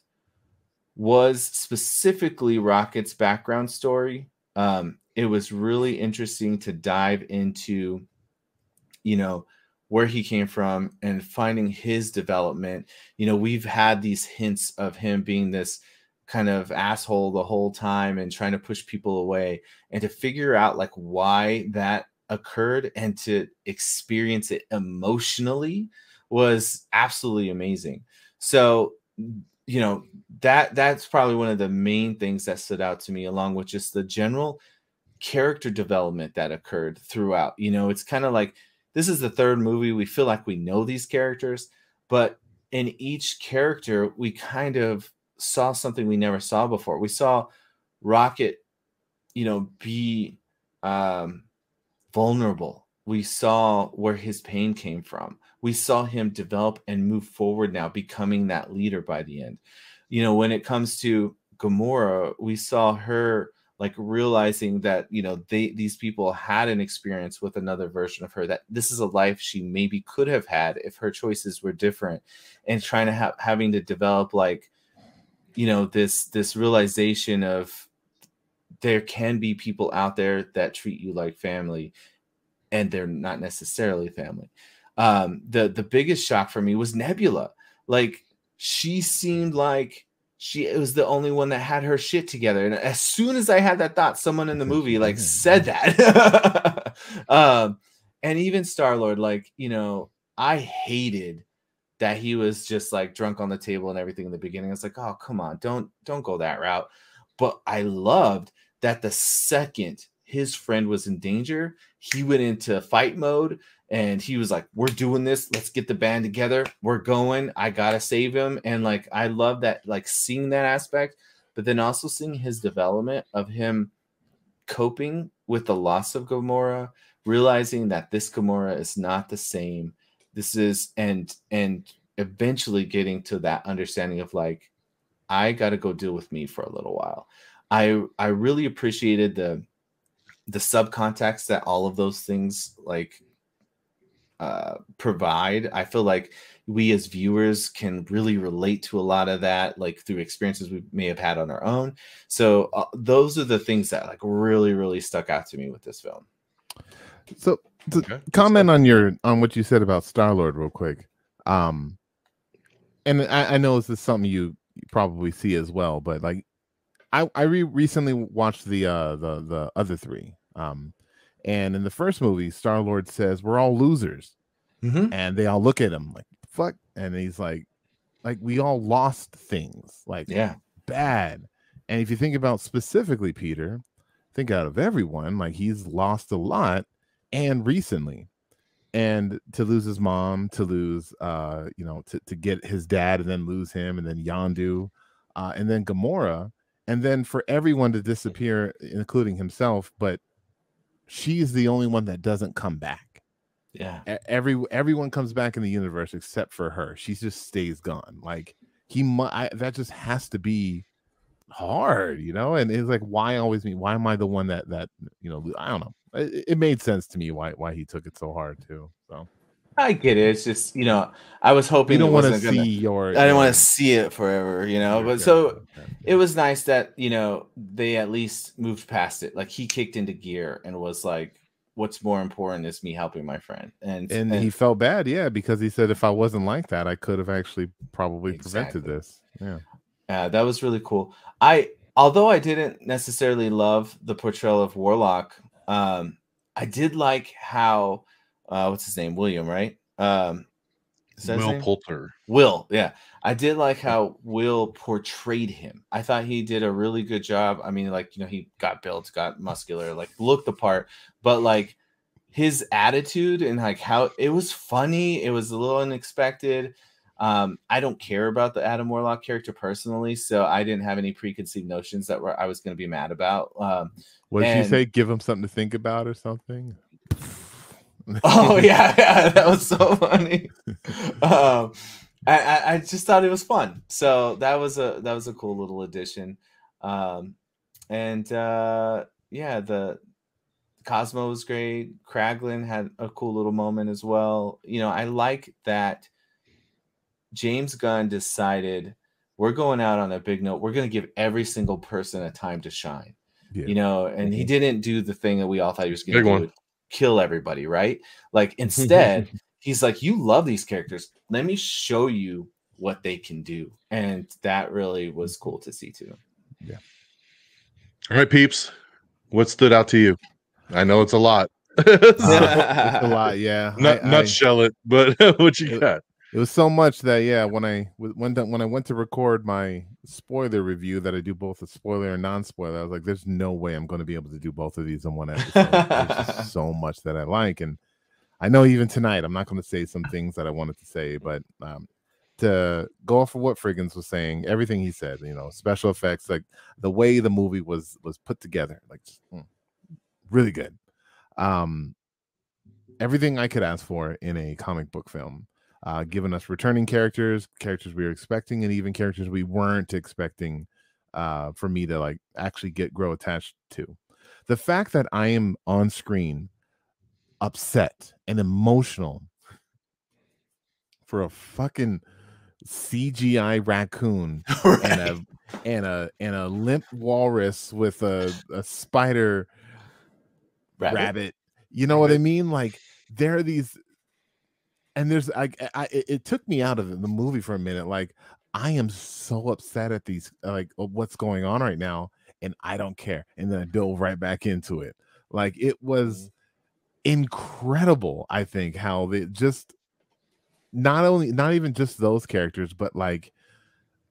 was specifically Rocket's background story. Um, it was really interesting to dive into, you know, where he came from and finding his development. You know, we've had these hints of him being this kind of asshole the whole time and trying to push people away and to figure out like why that occurred and to experience it emotionally was absolutely amazing. So you know that that's probably one of the main things that stood out to me along with just the general character development that occurred throughout. You know it's kind of like this is the third movie. We feel like we know these characters but in each character we kind of saw something we never saw before. We saw Rocket, you know, be um, vulnerable. We saw where his pain came from. We saw him develop and move forward now, becoming that leader by the end. You know, when it comes to Gamora, we saw her like realizing that you know they these people had an experience with another version of her that this is a life she maybe could have had if her choices were different and trying to have having to develop like you know this this realization of there can be people out there that treat you like family and they're not necessarily family. Um the the biggest shock for me was nebula. Like she seemed like she was the only one that had her shit together and as soon as i had that thought someone in the movie like said that. Um and even star lord like you know i hated that he was just like drunk on the table and everything in the beginning. It's like, oh come on, don't don't go that route. But I loved that the second his friend was in danger, he went into fight mode and he was like, We're doing this. Let's get the band together. We're going. I gotta save him. And like I love that, like seeing that aspect, but then also seeing his development of him coping with the loss of Gamora, realizing that this Gamora is not the same this is and and eventually getting to that understanding of like i got to go deal with me for a little while. I i really appreciated the the subcontext that all of those things like uh provide. I feel like we as viewers can really relate to a lot of that like through experiences we may have had on our own. So uh, those are the things that like really really stuck out to me with this film. So okay. comment on your on what you said about Star Lord real quick. Um, and I, I know this is something you probably see as well, but like I I re- recently watched the uh the the other three. Um, and in the first movie, Star Lord says we're all losers, mm-hmm. and they all look at him like fuck, and he's like, like we all lost things, like yeah, bad. And if you think about specifically Peter, think out of everyone, like he's lost a lot and recently and to lose his mom to lose uh you know to, to get his dad and then lose him and then Yondu uh and then Gamora and then for everyone to disappear including himself but she's the only one that doesn't come back. Yeah. Every everyone comes back in the universe except for her. She just stays gone. Like he might that just has to be hard you know? And it's like why always me why am i the one that that you know i don't know it, it made sense to me why why he took it so hard too. So I get it. It's just you know I was hoping you don't want to see gonna, your. I didn't want to see it forever, you know. But so okay. it was nice that you know they at least moved past it. Like he kicked into gear and was like, "What's more important is me helping my friend." And and, and he felt bad, yeah, because he said if I wasn't like that, I could have actually probably exactly. prevented this. Yeah. Yeah, that was really cool. I although I didn't necessarily love the portrayal of Warlock um, I did like how uh, what's his name? William, right? Um, Will Poulter. Will, yeah. I did like how Will portrayed him. I thought he did a really good job. I mean, like, you know, he got built, got muscular, like looked the part, but like his attitude and like how it was funny, it was a little unexpected. Um, I don't care about the Adam Warlock character personally, so I didn't have any preconceived notions that were I was going to be mad about. Um, what did you say? Give him something to think about or something? oh yeah, yeah, that was so funny. um, I, I just thought it was fun, so that was a that was a cool little addition. Um, and uh, yeah, the Cosmo was great. Kraglin had a cool little moment as well. You know, I like that James Gunn decided we're going out on a big note. We're going to give every single person a time to shine. Yeah. You know, and he mm-hmm. didn't do the thing that we all thought he was going to do, kill everybody, right? Like instead, he's like, "You love these characters. Let me show you what they can do, and that really was cool to see too. Yeah. All right, peeps. What stood out to you? I know it's a lot. Uh, it's a lot, yeah. Not I- I- it, but what you It- got? It was so much that yeah, when I when when I went to record my spoiler review, that I do both a spoiler and non-spoiler, I was like, "There's no way I'm going to be able to do both of these in one episode." There's just so much that I like, and I know even tonight I'm not going to say some things that I wanted to say, but um, to go off of what Frigginz was saying, everything he said, you know, special effects, like the way the movie was was put together, like just, mm, really good. Um, everything I could ask for in a comic book film uh, giving us returning characters, characters we were expecting, and even characters we weren't expecting uh, for me to like actually get grow attached to. The fact that I am on screen upset and emotional for a fucking CGI raccoon and a and a and a limp walrus with a, a spider Rabbit? rabbit. You know what I mean? Like there are these, and there's I, I it took me out of the movie for a minute. Like I am so upset at these like what's going on right now, and I don't care. And then I dove right back into it. Like it was mm-hmm. incredible. I think how they just not only not even just those characters, but like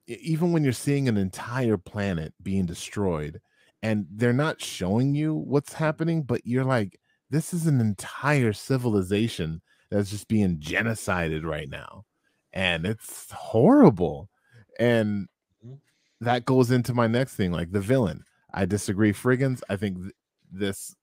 even when you're seeing an entire planet being destroyed and they're not showing you what's happening, but you're like, this is an entire civilization that's just being genocided right now. And it's horrible. And that goes into my next thing, like the villain. I disagree, Frigginz. I think th- this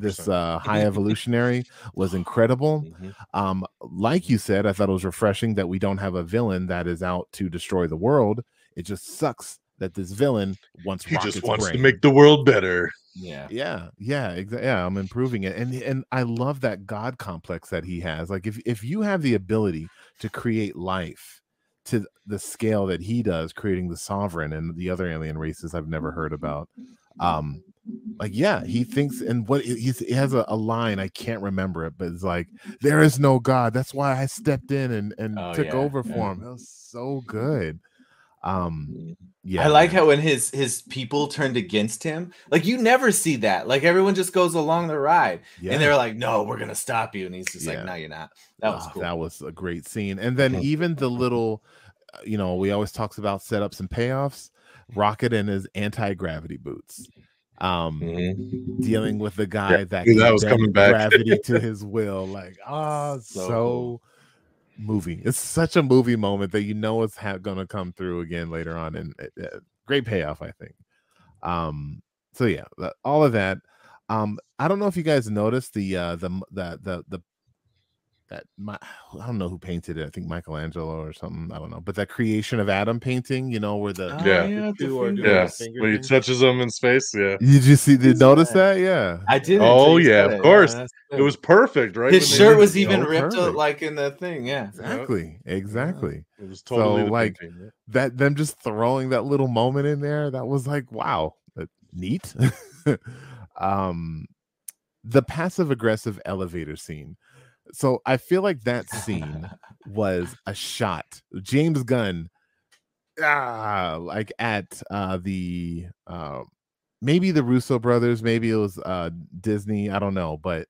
this 100%. uh high evolutionary was incredible. Mhm. Um, like you said, I thought it was refreshing that we don't have a villain that is out to destroy the world. It just sucks that this villain wants He just Rocket's wants to make the world better. Yeah. yeah yeah exactly yeah i'm improving it and and i love that god complex that he has like if if you have the ability to create life to the scale that he does creating the sovereign and the other alien races i've never heard about um like yeah he thinks and what he's, he has a, a line i can't remember it but it's like there is no god that's why i stepped in and and Oh, took yeah, over yeah. for him that was so good um yeah I like how when his his people turned against him, like you never see that. Like everyone just goes along the ride, yeah. and they're like, "No, we're gonna stop you," and he's just Yeah. like, "No, you're not." That was Ah, cool. That was a great scene. And then even the little, uh, you know, we always talks about setups and payoffs. Rocket and his anti gravity boots, um, Mhm. dealing with the guy that that was coming back. gravity to his will. Like, ah, So so, cool. Movie. It's such a movie moment that you know it's ha- gonna come through again later on, and uh, great payoff, I think. Um, so yeah, all of that. Um, I don't know if you guys noticed the uh the the the the that my I don't know who painted it. I think Michelangelo or something. I don't know, but that creation of Adam painting, you know, where the Oh, Yeah. the two are finger. doing Yeah, the finger when he touches them in space, yeah, Did you see? Did Who's notice that? that? Yeah, I did. Oh, yeah, of course. it was perfect, right? His when shirt was even Oh, ripped perfect. out like in the thing. Yeah. exactly, exactly. It was totally So, like, painting, that them just throwing that little moment in there that was like wow neat um the passive aggressive elevator scene so i feel like that scene was a shot james gunn ah, like at uh the uh maybe the russo brothers maybe it was uh disney i don't know but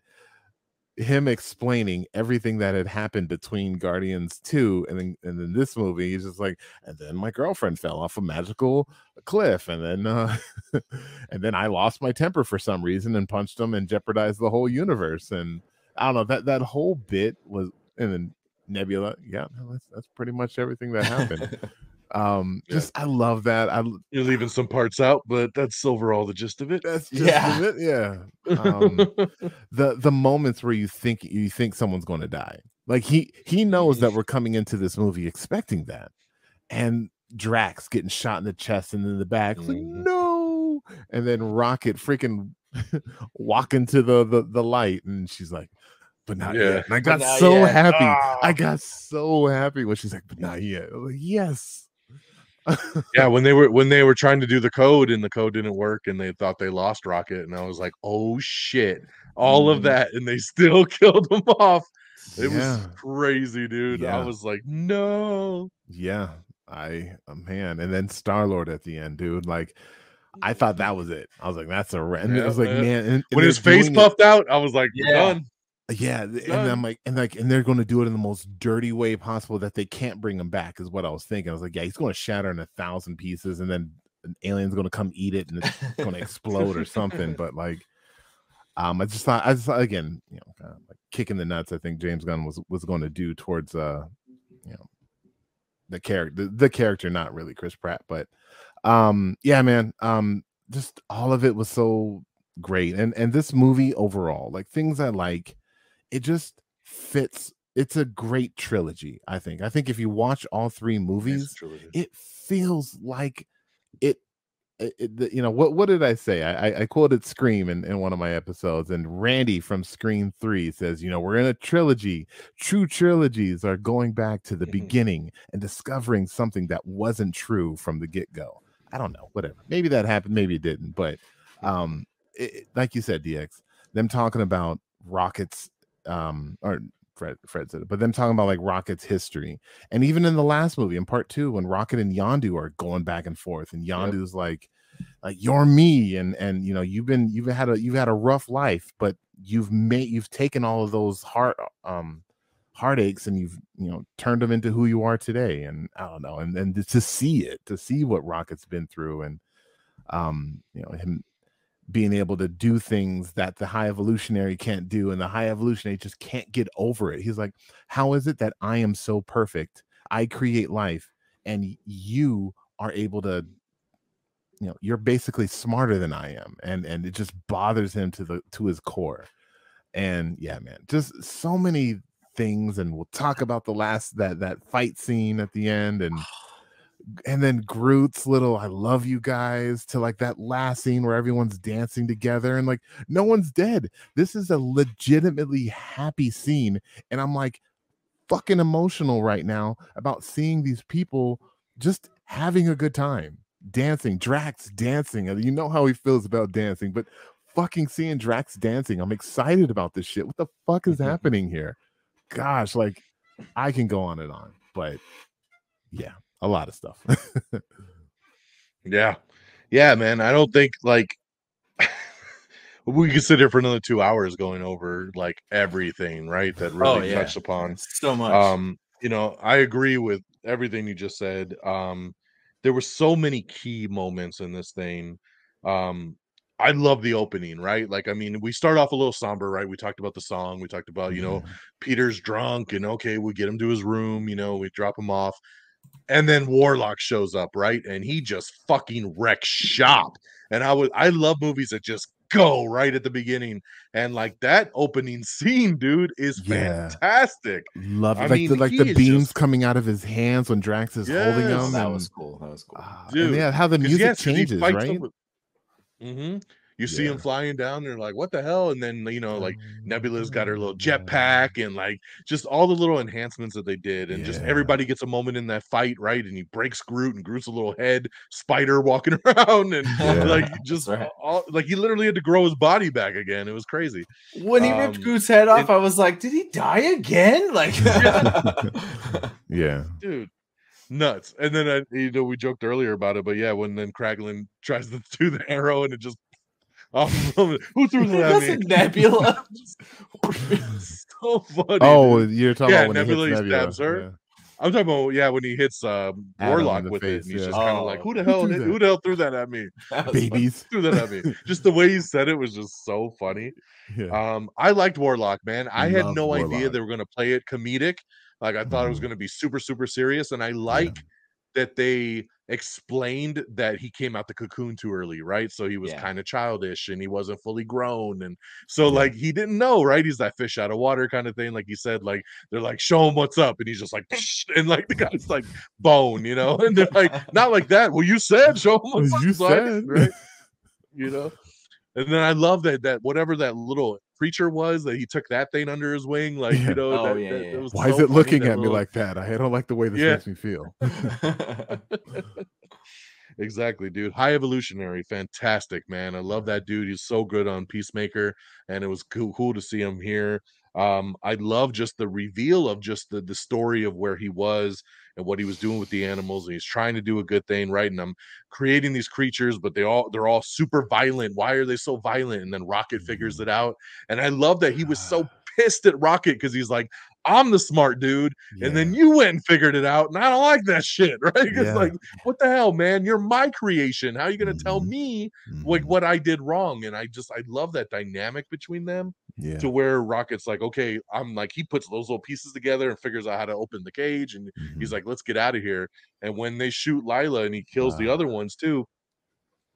him explaining everything that had happened between Guardians 2 and then and then this movie, he's just like, and then my girlfriend fell off a magical cliff, and then uh and then I lost my temper for some reason and punched him and jeopardized the whole universe. And I don't know, that that whole bit was and then Nebula, yeah, no, that's that's pretty much everything that happened. um Yeah. just I love that. I You're leaving some parts out, but that's overall the gist of it. that's just Yeah. yeah. it, yeah. Um the the moments where you think you think someone's going to die like he he knows that we're coming into this movie expecting that and drax getting shot in the chest and in the back it's like Mhm. And then rocket freaking walking to the, the the light and she's like but not Yeah. yet and i got so yet. happy Ah. i got so happy when she's like but not yet like, yes yeah, when they were when they were trying to do the code and the code didn't work and they thought they lost Rocket, and I was like, oh shit, all of Mhm. that, and they still killed him off. It Yeah. was crazy, dude. Yeah. I was like, no. Yeah, I uh, man, and then Star Lord at the end, dude. Like, I thought that was it. I was like, that's a re-. and it Yeah, was like, man. man, and, and When his face doing it- puffed out, I was like, Yeah. done. yeah, th- and done. I'm like, and like, and they're going to do it in the most dirty way possible that they can't bring him back, is what I was thinking. I was like, yeah, he's going to shatter in a thousand pieces, and then an alien's going to come eat it, and it's going to explode or something. But like, um, I just thought, I just thought, again, you know, kind of like kicking the nuts. I think James Gunn was was going to do towards, uh, you know, the character, the, the character, not really Chris Pratt, but, um, yeah, man, um, just all of it was so great, and and this movie overall, like things I like, it just fits. It's a great trilogy. I think. I think if you watch all three movies, it feels like it, it, it- you know what what did i say i I- quoted scream in, in one of my episodes and randy from scream 3 says you know we're in a trilogy true trilogies are going back to the Mhm. beginning and discovering something that wasn't true from the get-go i don't know whatever maybe that happened maybe it didn't but um it, like you said dx them talking about rockets um or Fred, Fred said it, but them talking about like Rocket's history, and even in the last movie, in part two, when Rocket and Yondu are going back and forth, and Yep. Yondu's like, like you're me, and and you know you've been you've had a you've had a rough life, but you've made you've taken all of those hard um heartaches and you've you know turned them into who you are today, and I don't know, and and to see it, to see what Rocket's been through, and um you know him being able to do things that the high evolutionary can't do and the high evolutionary just can't get over it. He's like how is it that i am so perfect? I create life and you are able to you know you're basically smarter than i am and and it just bothers him to the to his core. And yeah man just so many things and we'll talk about the last that that fight scene at the end and and then Groot's little I love you guys to like that last scene where everyone's dancing together and like no one's dead. This is a legitimately happy scene and I'm like fucking emotional right now about seeing these people just having a good time, dancing, Drax dancing. and You know how he feels about dancing, but fucking seeing Drax dancing, I'm excited about this shit. What the fuck is happening here? Gosh, like I can go on and on, but yeah, a lot of stuff. Yeah. Yeah, man. I don't think like we could sit here for another two hours going over like everything, right? That really Oh, yeah. touched upon. so much. Um, you know, I agree with everything you just said. Um, there were so many key moments in this thing. Um, I love the opening, right? Like, I mean, we start off a little somber, right? We talked about the song, we talked about, you know, mm-hmm. Peter's drunk, and okay, we get him to his room, you know, we drop him off, and then Warlock shows up, right? And he just fucking wrecks shop. And I would I love movies that just go right at the beginning. And like that opening scene, dude, is Yeah. fantastic. Love I it. like the like the beams just- coming out of his hands when Drax is holding Yes. Oh, them. that and, was cool. That was cool. Ah, and Dude, yeah, how the music yes, 'cause he changes, right? them with- Mhm. You see him flying down, they're like, what the hell? And then you know, like Nebula's got her little jetpack and like just all the little enhancements that they did, and just everybody gets a moment in that fight, right? And he breaks Groot, and Groot's a little head spider walking around, and Yeah. like just right. all, like he literally had to grow his body back again. It was crazy. When he ripped Um, Groot's head off, and- I was like, "Did he die again?" Like, Yeah. dude nuts and then I, you know we joked earlier about it but yeah when then Kraglin tries to do the arrow and it just oh, who threw that at That's me a Nebula. so funny Oh, dude. you're talking Yeah, about when Nebula, he he hits Nebula. stabs her. yeah. i'm talking about yeah when he hits um warlock the with it face, and he's yeah. just kind of like Oh. who the hell threw did- that? who the hell threw that at me That was Babies. threw that at me just the way he said it was just so funny Yeah. um, I liked Warlock, man. I had Loved no idea they were going to play it comedic. Like I thought it was going to be super, super serious, and I like that they explained that he came out the cocoon too early, right? So he was Yeah. kind of childish and he wasn't fully grown, and so Yeah. like he didn't know, right? He's that fish out of water kind of thing. Like you said, like they're like, show him what's up, and he's just like, and like the guy's like bone, you know, and they're like, not like that. Well, you said show him what's up, You so I did, said. right? you know and then i love that that whatever that little creature was that he took that thing under his wing like Yeah. you know Oh, that- yeah, that- yeah. it was Why is it looking at me little- like that? I don't like the way this Yeah. makes me feel. exactly, dude. High evolutionary, fantastic, man. I love that dude. He's so good on Peacemaker, and it was cool, cool to see him here. Um, I love just the reveal of just the the story of where he was and what he was doing with the animals, and he's trying to do a good thing, right? And I'm creating these creatures, but they all they're all super violent. Why are they so violent? And then Rocket figures Mm-hmm. it out, and I love that he was so pissed at Rocket because he's like, I'm the smart dude, and then you went and figured it out, and I don't like that shit, right? Because Yeah. like, what the hell, man? You're my creation. How are you gonna tell Mhm. me like Mhm. what I did wrong? And I just I love that dynamic between them yeah to where Rocket's like, okay, I'm like he puts those little pieces together and figures out how to open the cage, and he's Mhm. like, let's get out of here. And when they shoot Lylla and he kills the other ones too,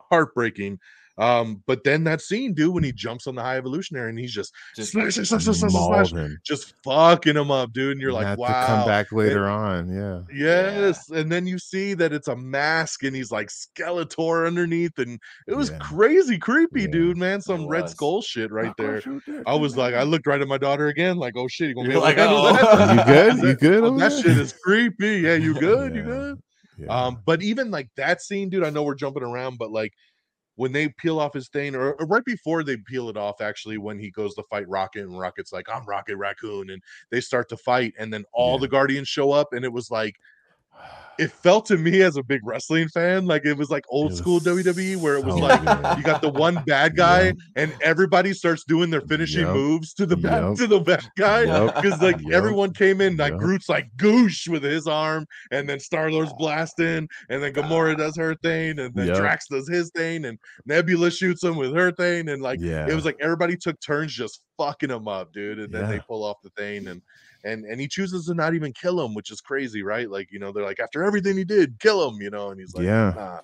heartbreaking. Um, but then that scene, dude, when he jumps on the high evolutionary and he's just Just slash, slash, slash, slash, slash, slash, him. just fucking him up, dude. And you're And like, wow. to come back later on yeah Yes, and then you see that it's a mask and he's like Skeletor underneath, and it was Yeah. crazy creepy, Yeah, dude, man. Some Red. Skull shit right Not there. shoot that I was like, I looked right at my daughter again, like, oh shit, you gonna be You're able to like, handle "Oh." that? you good you good oh, that shit is creepy. Yeah, you good? You good? yeah. Um, but even like that scene, dude, I know we're jumping around, but like when they peel off his thing, or, or right before they peel it off, actually, when he goes to fight Rocket, and Rocket's like, I'm Rocket Raccoon, and they start to fight, and then all Yeah. the Guardians show up, and it was like it felt to me as a big wrestling fan like it was like old It school WWE where it was so like good. you got the one bad guy Yep. and everybody starts doing their finishing Yep. moves to the bad Yep. to the bad guy because like everyone came in like. Groot's like goosh with his arm and then Star Lord's ah. blasting and then Gamora does her thing and then. Drax does his thing and Nebula shoots him with her thing and like yeah it was like everybody took turns just fucking him up, dude. And then they pull off the thing and and and he chooses to not even kill him, which is crazy, right? Like, you know, they're like, after everything he did, kill him, you know, and he's like, Yeah. nah,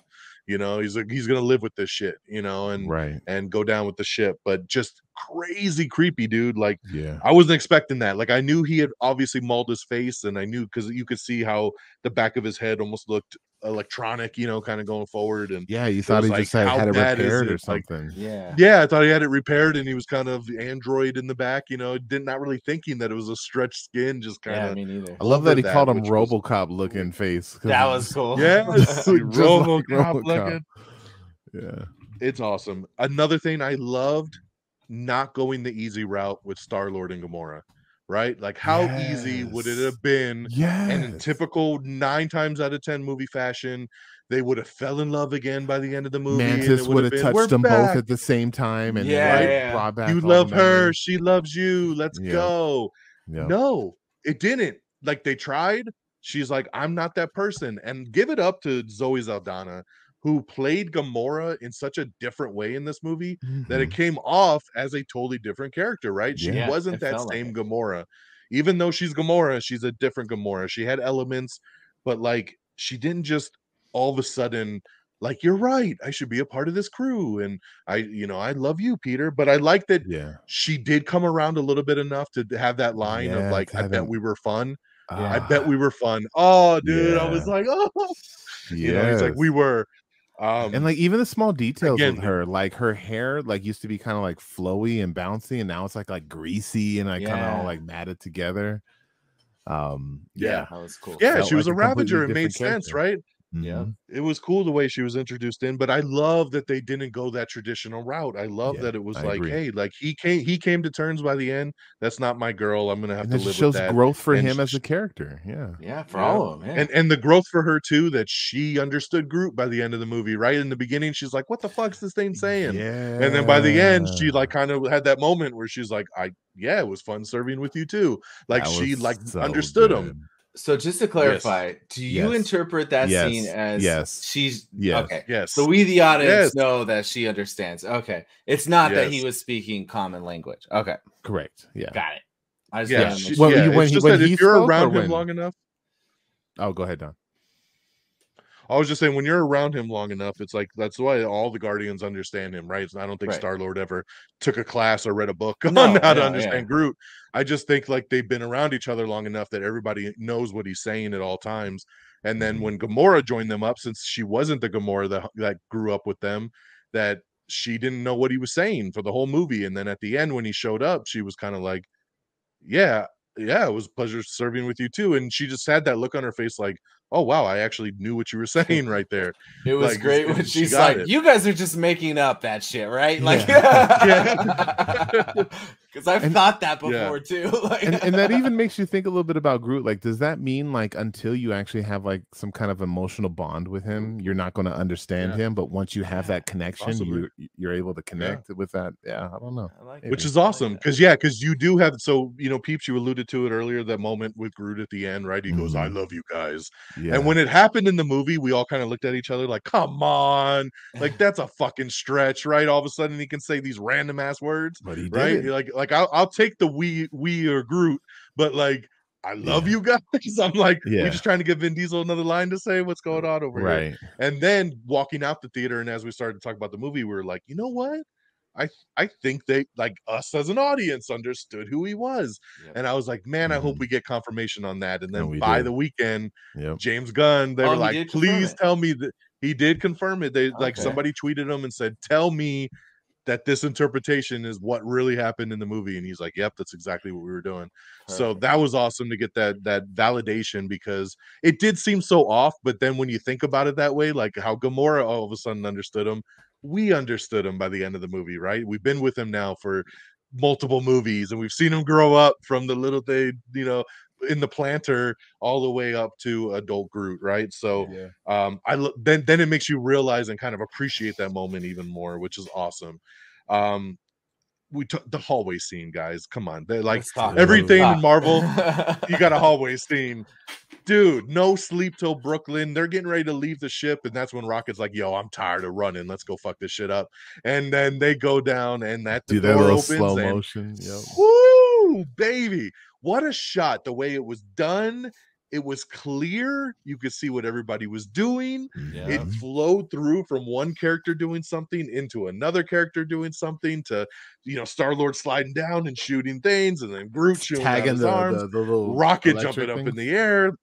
you know, he's like, he's gonna live with this shit, you know, and right and go down with the ship, but just crazy creepy, dude. Like yeah I wasn't expecting that. Like I knew he had obviously mauled his face, and I knew because you could see how the back of his head almost looked electronic, you know, kind of going forward. And yeah you thought he like, just had, how had it bad is repaired or it? Like, something Yeah. yeah, I thought he had it repaired, and he was kind of android in the back, you know, did not really thinking that it was a stretched skin, just kind Yeah, of. me neither. I love that he that, called him which was- RoboCop looking face. That was cool. Yeah, Just like RoboCop RoboCop. looking. Yeah, It's awesome. Another thing I loved not going the easy route with Star Lord and Gamora, right? Like, how easy would it have been? yeah. And in typical nine times out of ten movie fashion, they would have fell in love again by the end of the movie. Mantis it would have been, touched "We're them back. both at the same time, and Yeah, right, yeah. brought back You love her, memories. she loves you. Let's Yeah. go. Yeah. No, it didn't. Like they tried. She's like, I'm not that person. And give it up to Zoe Saldana, who played Gamora in such a different way in this movie that it Mhm. came off as a totally different character, right? She Yeah, wasn't that like same it. Gamora. Even though she's Gamora, she's a different Gamora. She had elements, but like she didn't just all of a sudden like you're right, I should be a part of this crew and I you know, I love you Peter, but I like that yeah, she did come around a little bit enough to have that line Yeah, of like I bet we were fun. I Ah, bet we were fun. Oh dude, I was like, oh you know, he's like we were um and like even the small details again, with her, like her hair, like used to be kind of like flowy and bouncy, and now it's like like greasy and like kind of all like matted together. Um, Yeah. That was cool. yeah, felt she was like a a Ravager. It made different sense, right? Yeah. mhm. it was cool the way she was introduced in but i love that they didn't go that traditional route i love Yeah, that it was I like agree. hey like he came he came to terms by the end that's not my girl i'm gonna have and to it live just shows with that growth for and him as a character. Yeah, Yeah, for Yeah. all of them. Yeah. and and the growth for her too that she understood Groot by the end of the movie right in the beginning she's like what the fuck's this thing saying yeah. and then by the end she like kind of had that moment where she's like i yeah it was fun serving with you too like That she like so understood him good. So just to clarify, do you Yes. interpret that Yes. scene as Yes. she's Yes. okay? yes So we, the audience, Yes. know that she understands. Okay, it's not that he was speaking common language. Okay, Correct. Yeah. got it. I just yeah, wanted she, make Well, yeah you- when it's just when that if you're around him when- long enough Oh, go ahead, Don. I was just saying when you're around him long enough, it's like that's why all the Guardians understand him, right? I don't think Right. Star Lord ever took a class or read a book on No, how to understand yeah. Groot. I just think like they've been around each other long enough that everybody knows what he's saying at all times. And then Mhm. when Gamora joined them up, since she wasn't the Gamora that that grew up with them, that she didn't know what he was saying for the whole movie. And then at the end, when he showed up, she was kind of like, "Yeah, yeah, it was a pleasure serving with you too." And she just had that look on her face, like, oh wow, I actually knew what you were saying right there. It was Like, great she when she's like, it. "You guys are just making up that shit, right?" Like, because I've And- thought that Yeah. before too. Like, and, and that even makes you think a little bit about Groot. Like, does that mean like until you actually have like some kind of emotional bond with him, you're not going to understand Yeah. him? But once you have that connection, Possibly. you you're able to connect with that. Yeah, I don't know. I like which is awesome that. because yeah because you do have so you know peeps you alluded to it earlier that moment with groot at the end right he goes i Mhm. love you guys Yeah, and when it happened in the movie we all kind of looked at each other like come on like that's a fucking stretch right all of a sudden he can say these random ass words but he did right it. like like I'll, I'll take the we we or groot but like i love Yeah. you guys i'm like Yeah. we just trying to give vin diesel another line to say what's going on over here right. and then walking out the theater, and as we started to talk about the movie, we were like, you know what? I I think they like us as an audience understood who he was. Yep. And I was like, man, I hope Mhm. we get confirmation on that. And then And by did. the weekend, Yep. James Gunn, they Oh, were like, please tell me that he did confirm it. They like somebody tweeted him and said, tell me that this interpretation is what really happened in the movie. And he's like, Yep, that's exactly what we were doing. So that was awesome to get that that validation because it did seem so off, but then when you think about it that way, like how Gamora all of a sudden understood him, we understood him by the end of the movie, right? We've been with him now for multiple movies and we've seen him grow up from the little thing, you know, in the planter all the way up to adult Groot, right? So Yeah. um i lo- then then it makes you realize and kind of appreciate that moment even more which is awesome um we took the hallway scene guys come on they're like Let's everything in marvel you got a hallway scene dude no sleep till brooklyn they're getting ready to leave the ship and that's when rocket's like yo i'm tired of running let's go fuck this shit up and then they go down and that the Do that little opens slow and motion. Yep. Woo, baby. What a shot. The way it was done. It was clear. You could see what everybody was doing. Yeah. It flowed through from one character doing something into another character doing something to, you know, Star Lord sliding down and shooting things, and then Groot shooting Tagging the, arms, the, the Rocket jumping up in the air.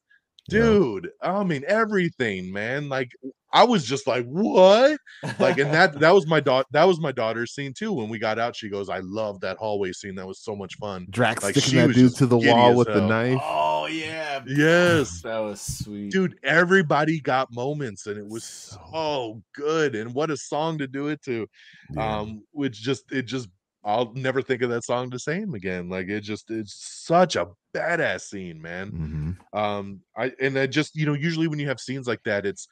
Yeah. Dude, I mean everything, man. Like I was just like, what? Like, and that that was my daughter. That was my daughter's scene too. When we got out, she goes, "I love that hallway scene. That was so much fun." Drax Like, sticking she that dude to the wall as with the knife. Oh yeah. Yes, That was sweet. dude. Everybody got moments, and it was So- so good. And what a song to do it to. Yeah. Um, which just it just I'll never think of that song the same again. Like it just it's such a badass scene, man. Mhm. um i and i just you know usually when you have scenes like that it's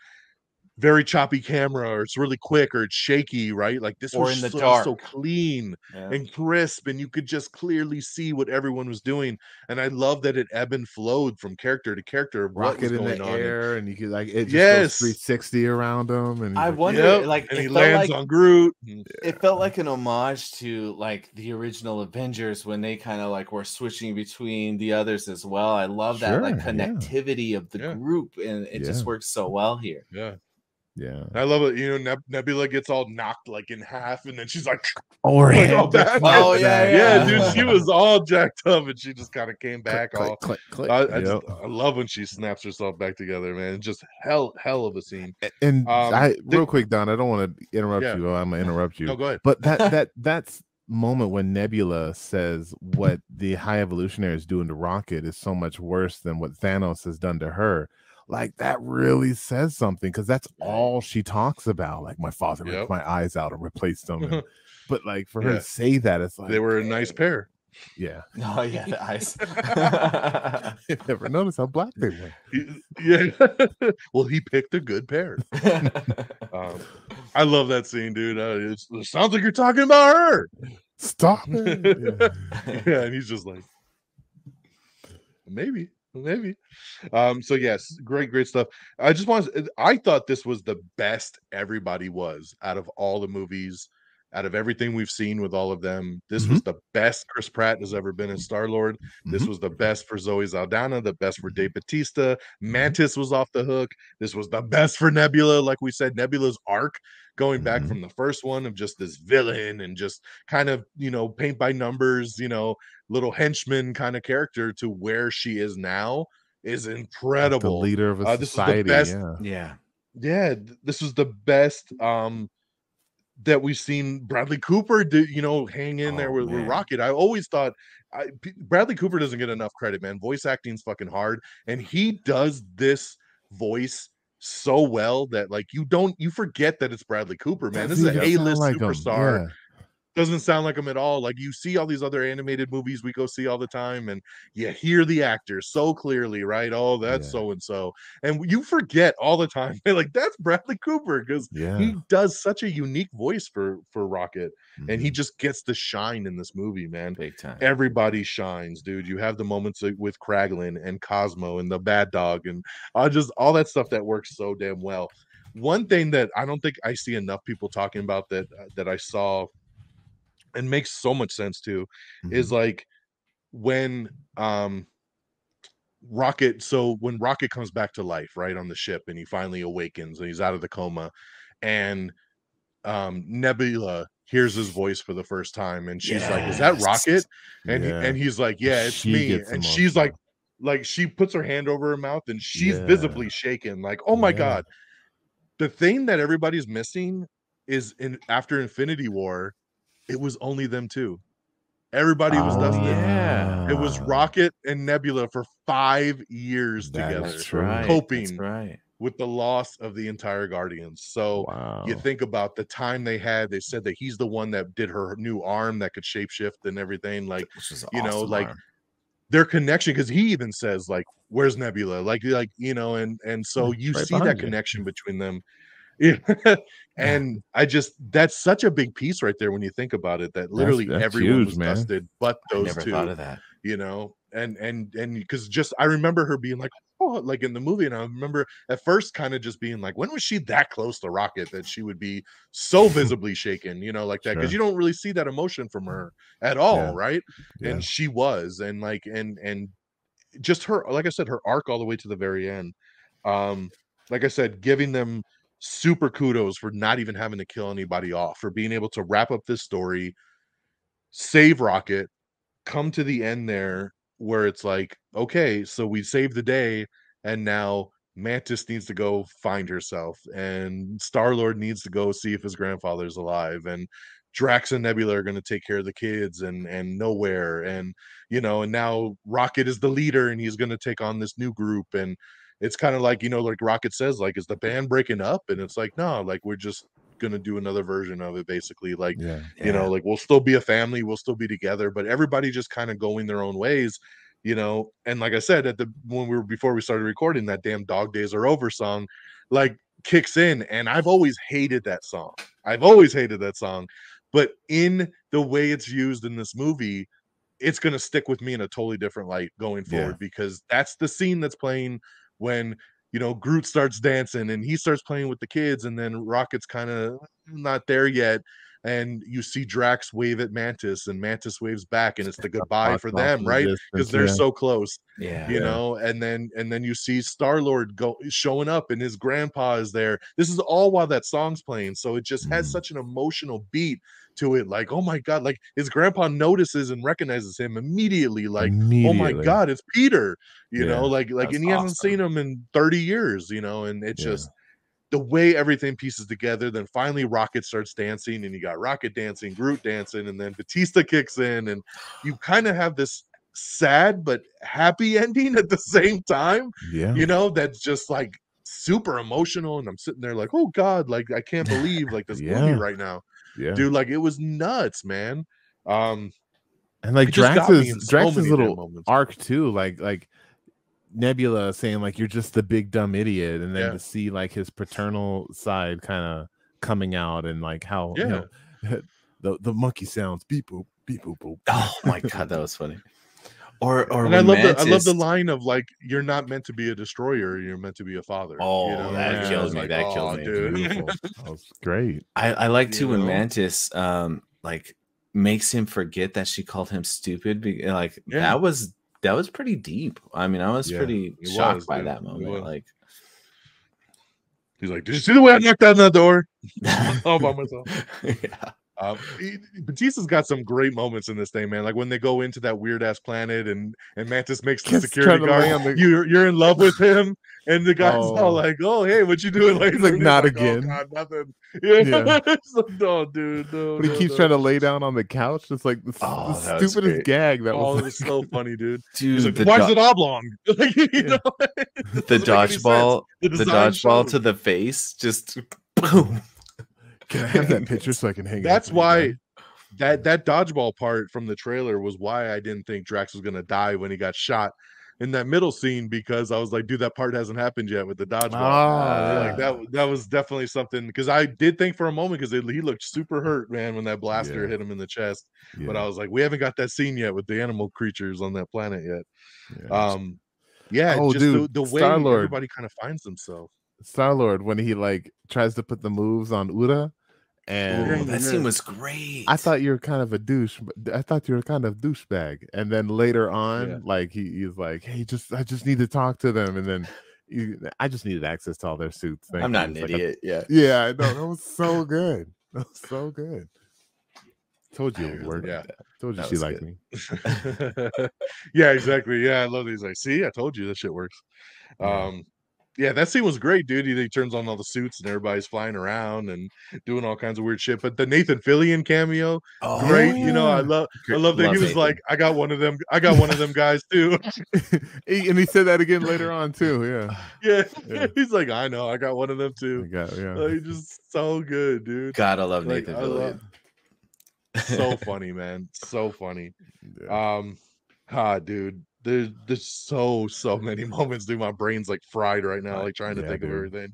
very choppy camera or it's really quick or it's shaky right like this Or was in the so, dark. so clean Yeah. and crisp and you could just clearly see what everyone was doing and i love that it ebb and flowed from character to character of what Rocket in the on and- air, and you could like it just Yes. goes 360 around him. And I like, wonder, Yep, like, and it he lands like- on groot and- it felt like an homage to like the original Avengers when they kind of like were switching between the others as well. I love that like Sure, yeah. connectivity of the Yeah. group, and it just works so well here. yeah yeah. i love it you know Neb- nebula gets all knocked like in half and then she's like Or Like, all back. Oh, yeah, yeah, Yeah. dude she was all jacked up and she just kind of came back all click, click, click. I, I, Yep. just, I love when she snaps herself back together, man. Just hell, hell of a scene. And um, I the- real quick, Don. I don't want to interrupt Yeah. you. I'm gonna interrupt you. No, go ahead. But that that that's moment when Nebula says what the High Evolutionary is doing to Rocket is so much worse than what Thanos has done to her. Like that really says something because that's all she talks about. Like my father Yep. ripped my eyes out and replaced them. and- but like for her to say that, it's like They were a nice dang. pair. Yeah, Oh yeah, the eyes. you never noticed how black they were. Yeah. well, he picked a good pair. Um, I love that scene, dude. Uh, it's, it sounds like you're talking about her. Stop it. Yeah. yeah, and he's just like, maybe, maybe. Um, so yes, great, great stuff. I just want I thought this was the best everybody was out of all the movies, out of everything we've seen with all of them. This was the best Chris Pratt has ever been in Star Lord. This Mhm. was the best for Zoe Saldana, the best for Dave Bautista. Mantis was off the hook. This was the best for Nebula. Like we said, Nebula's arc going back Mhm. from the first one of just this villain and just kind of, you know, paint by numbers, you know, little henchman kind of character to where she is now is The incredible. leader of a Uh, this the society. best- yeah. yeah. Yeah, this was the best um that we've seen Bradley Cooper do, you know, hang in there Oh, with, with. Rocket. I always thought I, P- Bradley Cooper doesn't get enough credit, man. Voice acting's fucking hard, and he does this voice so well that like you don't you forget that it's Bradley Cooper, man. This is an A-list sound like superstar. Yeah. Doesn't sound like him at all. Like you see all these other animated movies we go see all the time, and you hear the actors so clearly, right? Oh, that's so and so, and you forget all the time. like that's Bradley Cooper because Yeah. he does such a unique voice for for Rocket, and he Mhm. just gets the shine in this movie, man Big time. everybody shines, dude. You have the moments with Kraglin and Cosmo and the Bad Dog and uh, just all that stuff that works so damn well. One thing that I don't think I see enough people talking about that uh, that I saw and makes so much sense too is Mhm. like when um Rocket so when Rocket comes back to life right on the ship and he finally awakens and he's out of the coma and um Nebula hears his voice for the first time and she's like is that Rocket and Yeah. he, and he's like yeah it's She me and she's like like she puts her hand over her mouth and she's Yeah. visibly shaken like oh my Yeah. god the thing that everybody's missing is in after infinity war it was only them two everybody was Oh, dusted yeah. it was rocket and nebula for five years That together right. Coping. right. with the loss of the entire guardians so Wow. you think about the time they had they said that he's the one that did her new arm that could shapeshift and everything like you know, like, arm. their connection because he even says like where's nebula like like you know and and so you right see that you. connection between them and i just that's such a big piece right there when you think about it that literally that's everyone huge, was man. dusted but I those never two thought of that. you know and and and because just i remember her being like oh like in the movie and i remember at first kind of just being like when was she that close to rocket that she would be so visibly shaken you know like that because Sure. you don't really see that emotion from her at all, Yeah. right? Yeah. and she was and like and and just her like i said her arc all the way to the very end um like i said giving them super kudos for not even having to kill anybody off for being able to wrap up this story save rocket come to the end there where it's like okay so we saved the day and now mantis needs to go find herself and star lord needs to go see if his grandfather's alive and drax and nebula are going to take care of the kids and and nowhere and you know and now rocket is the leader and he's going to take on this new group and it's kind of like you know like rocket says like is the band breaking up and it's like no like we're just going to do another version of it basically like yeah. you know like we'll still be a family we'll still be together but everybody just kind of going their own ways you know and like i said at the when we were before we started recording that damn dog days are over song like kicks in and i've always hated that song i've always hated that song but in the way it's used in this movie it's going to stick with me in a totally different light going Yeah. forward because that's the scene that's playing when you know Groot starts dancing and he starts playing with the kids and then Rocket's kind of not there yet and you see Drax wave at Mantis and Mantis waves back and it's the goodbye for them right because they're yeah. so close yeah. you Yeah. know and then and then you see Star Lord go showing up and his grandpa is there this is all while that song's playing so it just has Mm. such an emotional beat to it like oh my god like his grandpa notices and recognizes him immediately like oh my god it's peter you Yeah. know like like and he hasn't seen him in 30 years you know and it's Yeah. just the way everything pieces together then finally rocket starts dancing and you got rocket dancing groot dancing and then bautista kicks in and you kind of have this sad but happy ending at the same time Yeah. you know that's just like super emotional and i'm sitting there like oh god like i can't believe like this Yeah. movie right now Yeah. dude like it was nuts man um and like it just got me in Drax's so Drax's little arc too, like like Nebula saying like you're just the big dumb idiot, and then Yeah. to see like his paternal side kind of coming out and like how you know, the the monkey sounds beep boop beep boop boop. Oh my god, that was funny. Or or and I when love the I love the line of like you're not meant to be a destroyer, you're meant to be a father. Oh, and that it's kills me, like, that "Aw, kills me." dude. Beautiful. that was great. I, I like too you when know? Mantis um like makes him forget that she called him stupid. Be, like Yeah. that was that was pretty deep. I mean, I was Yeah, pretty it shocked was, by dude. that moment. Like He's like, Did you see the way I knocked on that door? All by myself. yeah. Uh, he- Bautista's got some great moments in this thing, man. Like when they go into that weird ass planet and and Mantis makes the Just security trying to lay guard. the- You're you're in love with him, and the guy's Oh. all like, "Oh, hey, what you doing?" Later? like, "Not "Oh, again." God, nothing. Yeah, Yeah. Like, no, dude, no. But he no, keeps no. trying to lay down on the couch. It's like the, Oh, the stupidest great. gag that Oh, was. was so funny, dude. Dude, like, "Why do- is it oblong?" Like, you Yeah. know, the doesn't make any sense. dodgeball, the dodgeball to the face, just boom. Can I have that picture so I can hang? it That's why that that dodgeball part from the trailer was why I didn't think Drax was gonna die when he got shot in that middle scene because I was like, dude, that part hasn't happened yet with the dodgeball. Oh, like that that was definitely something because I did think for a moment because he looked super hurt, man, when that blaster Yeah. hit him in the chest. But I was like, we haven't got that scene yet with the animal creatures on that planet yet. yeah. Um, yeah, Oh, just dude, the, the way Star-Lord. everybody kind of finds themselves. Star Lord when he like tries to put the moves on Ura, and Oh, that scene was great. I thought you were kind of a douche. But I thought you were kind of douchebag. And then later on, Yeah. like he, he's like, "Hey, just I just need to talk to them." And then you, I just needed access to all their suits. Thank I'm you." not an It's like a- idiot. yeah. yeah, I know that was so good. That was so good. Told you it would work. Yeah. Told you That she liked good. me. yeah, exactly. Yeah, I love these. Like, see, I told you this shit works. Um, yeah, that scene was great, dude. He, he turns on all the suits and everybody's flying around and doing all kinds of weird shit. But the Nathan Fillion cameo, Oh, great. You know, I love, I love that Love he was Nathan. like, I got one of them. I got one of them guys too. He- and he said that again later on too. Yeah. yeah. Yeah. he's like, I know, I got one of them I too. got, yeah. Like, just so good, dude. Gotta love Like, Nathan I love- Fillion. So funny, man. So funny. yeah. Um, ah, dude, there's there's so so many moments, dude. My brain's like fried right now, like trying to Yeah, think of everything.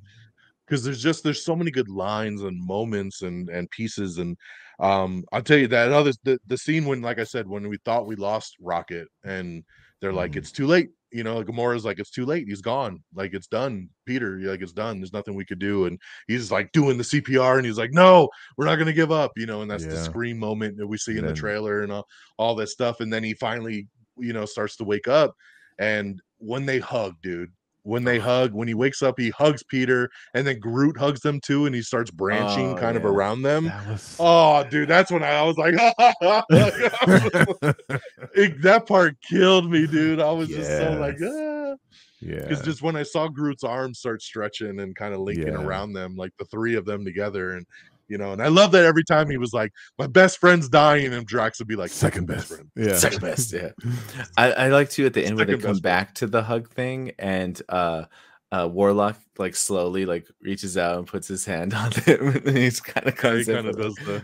Because there's just there's so many good lines and moments and and pieces and um I'll tell you that other the, the scene when like I said when we thought we lost Rocket and they're like Mhm. it's too late you know Gamora's like it's too late he's gone like it's done Peter like it's done there's nothing we could do and he's like doing the CPR and he's like no we're not gonna give up you know and that's the Yeah. scream moment that we see in And the trailer and all, all that stuff and then he finally you know starts to wake up and when they hug dude when they hug when he wakes up he hugs peter and then groot hugs them too and he starts branching Oh, kind of around them was oh dude that's when i, I was like it- that part killed me dude i was just so like Yes. ah. yeah. because just when i saw groot's arms start stretching and kind of linking Yeah. around them like the three of them together and you know and i love that every time he was like my best friend's dying and drax would be like second best. friend Yeah. Second best, yeah. I, I like to at the end when they Second come best one. back to the hug thing and uh uh Warlock like slowly like reaches out and puts his hand on him and he's kind of comes in kind of does the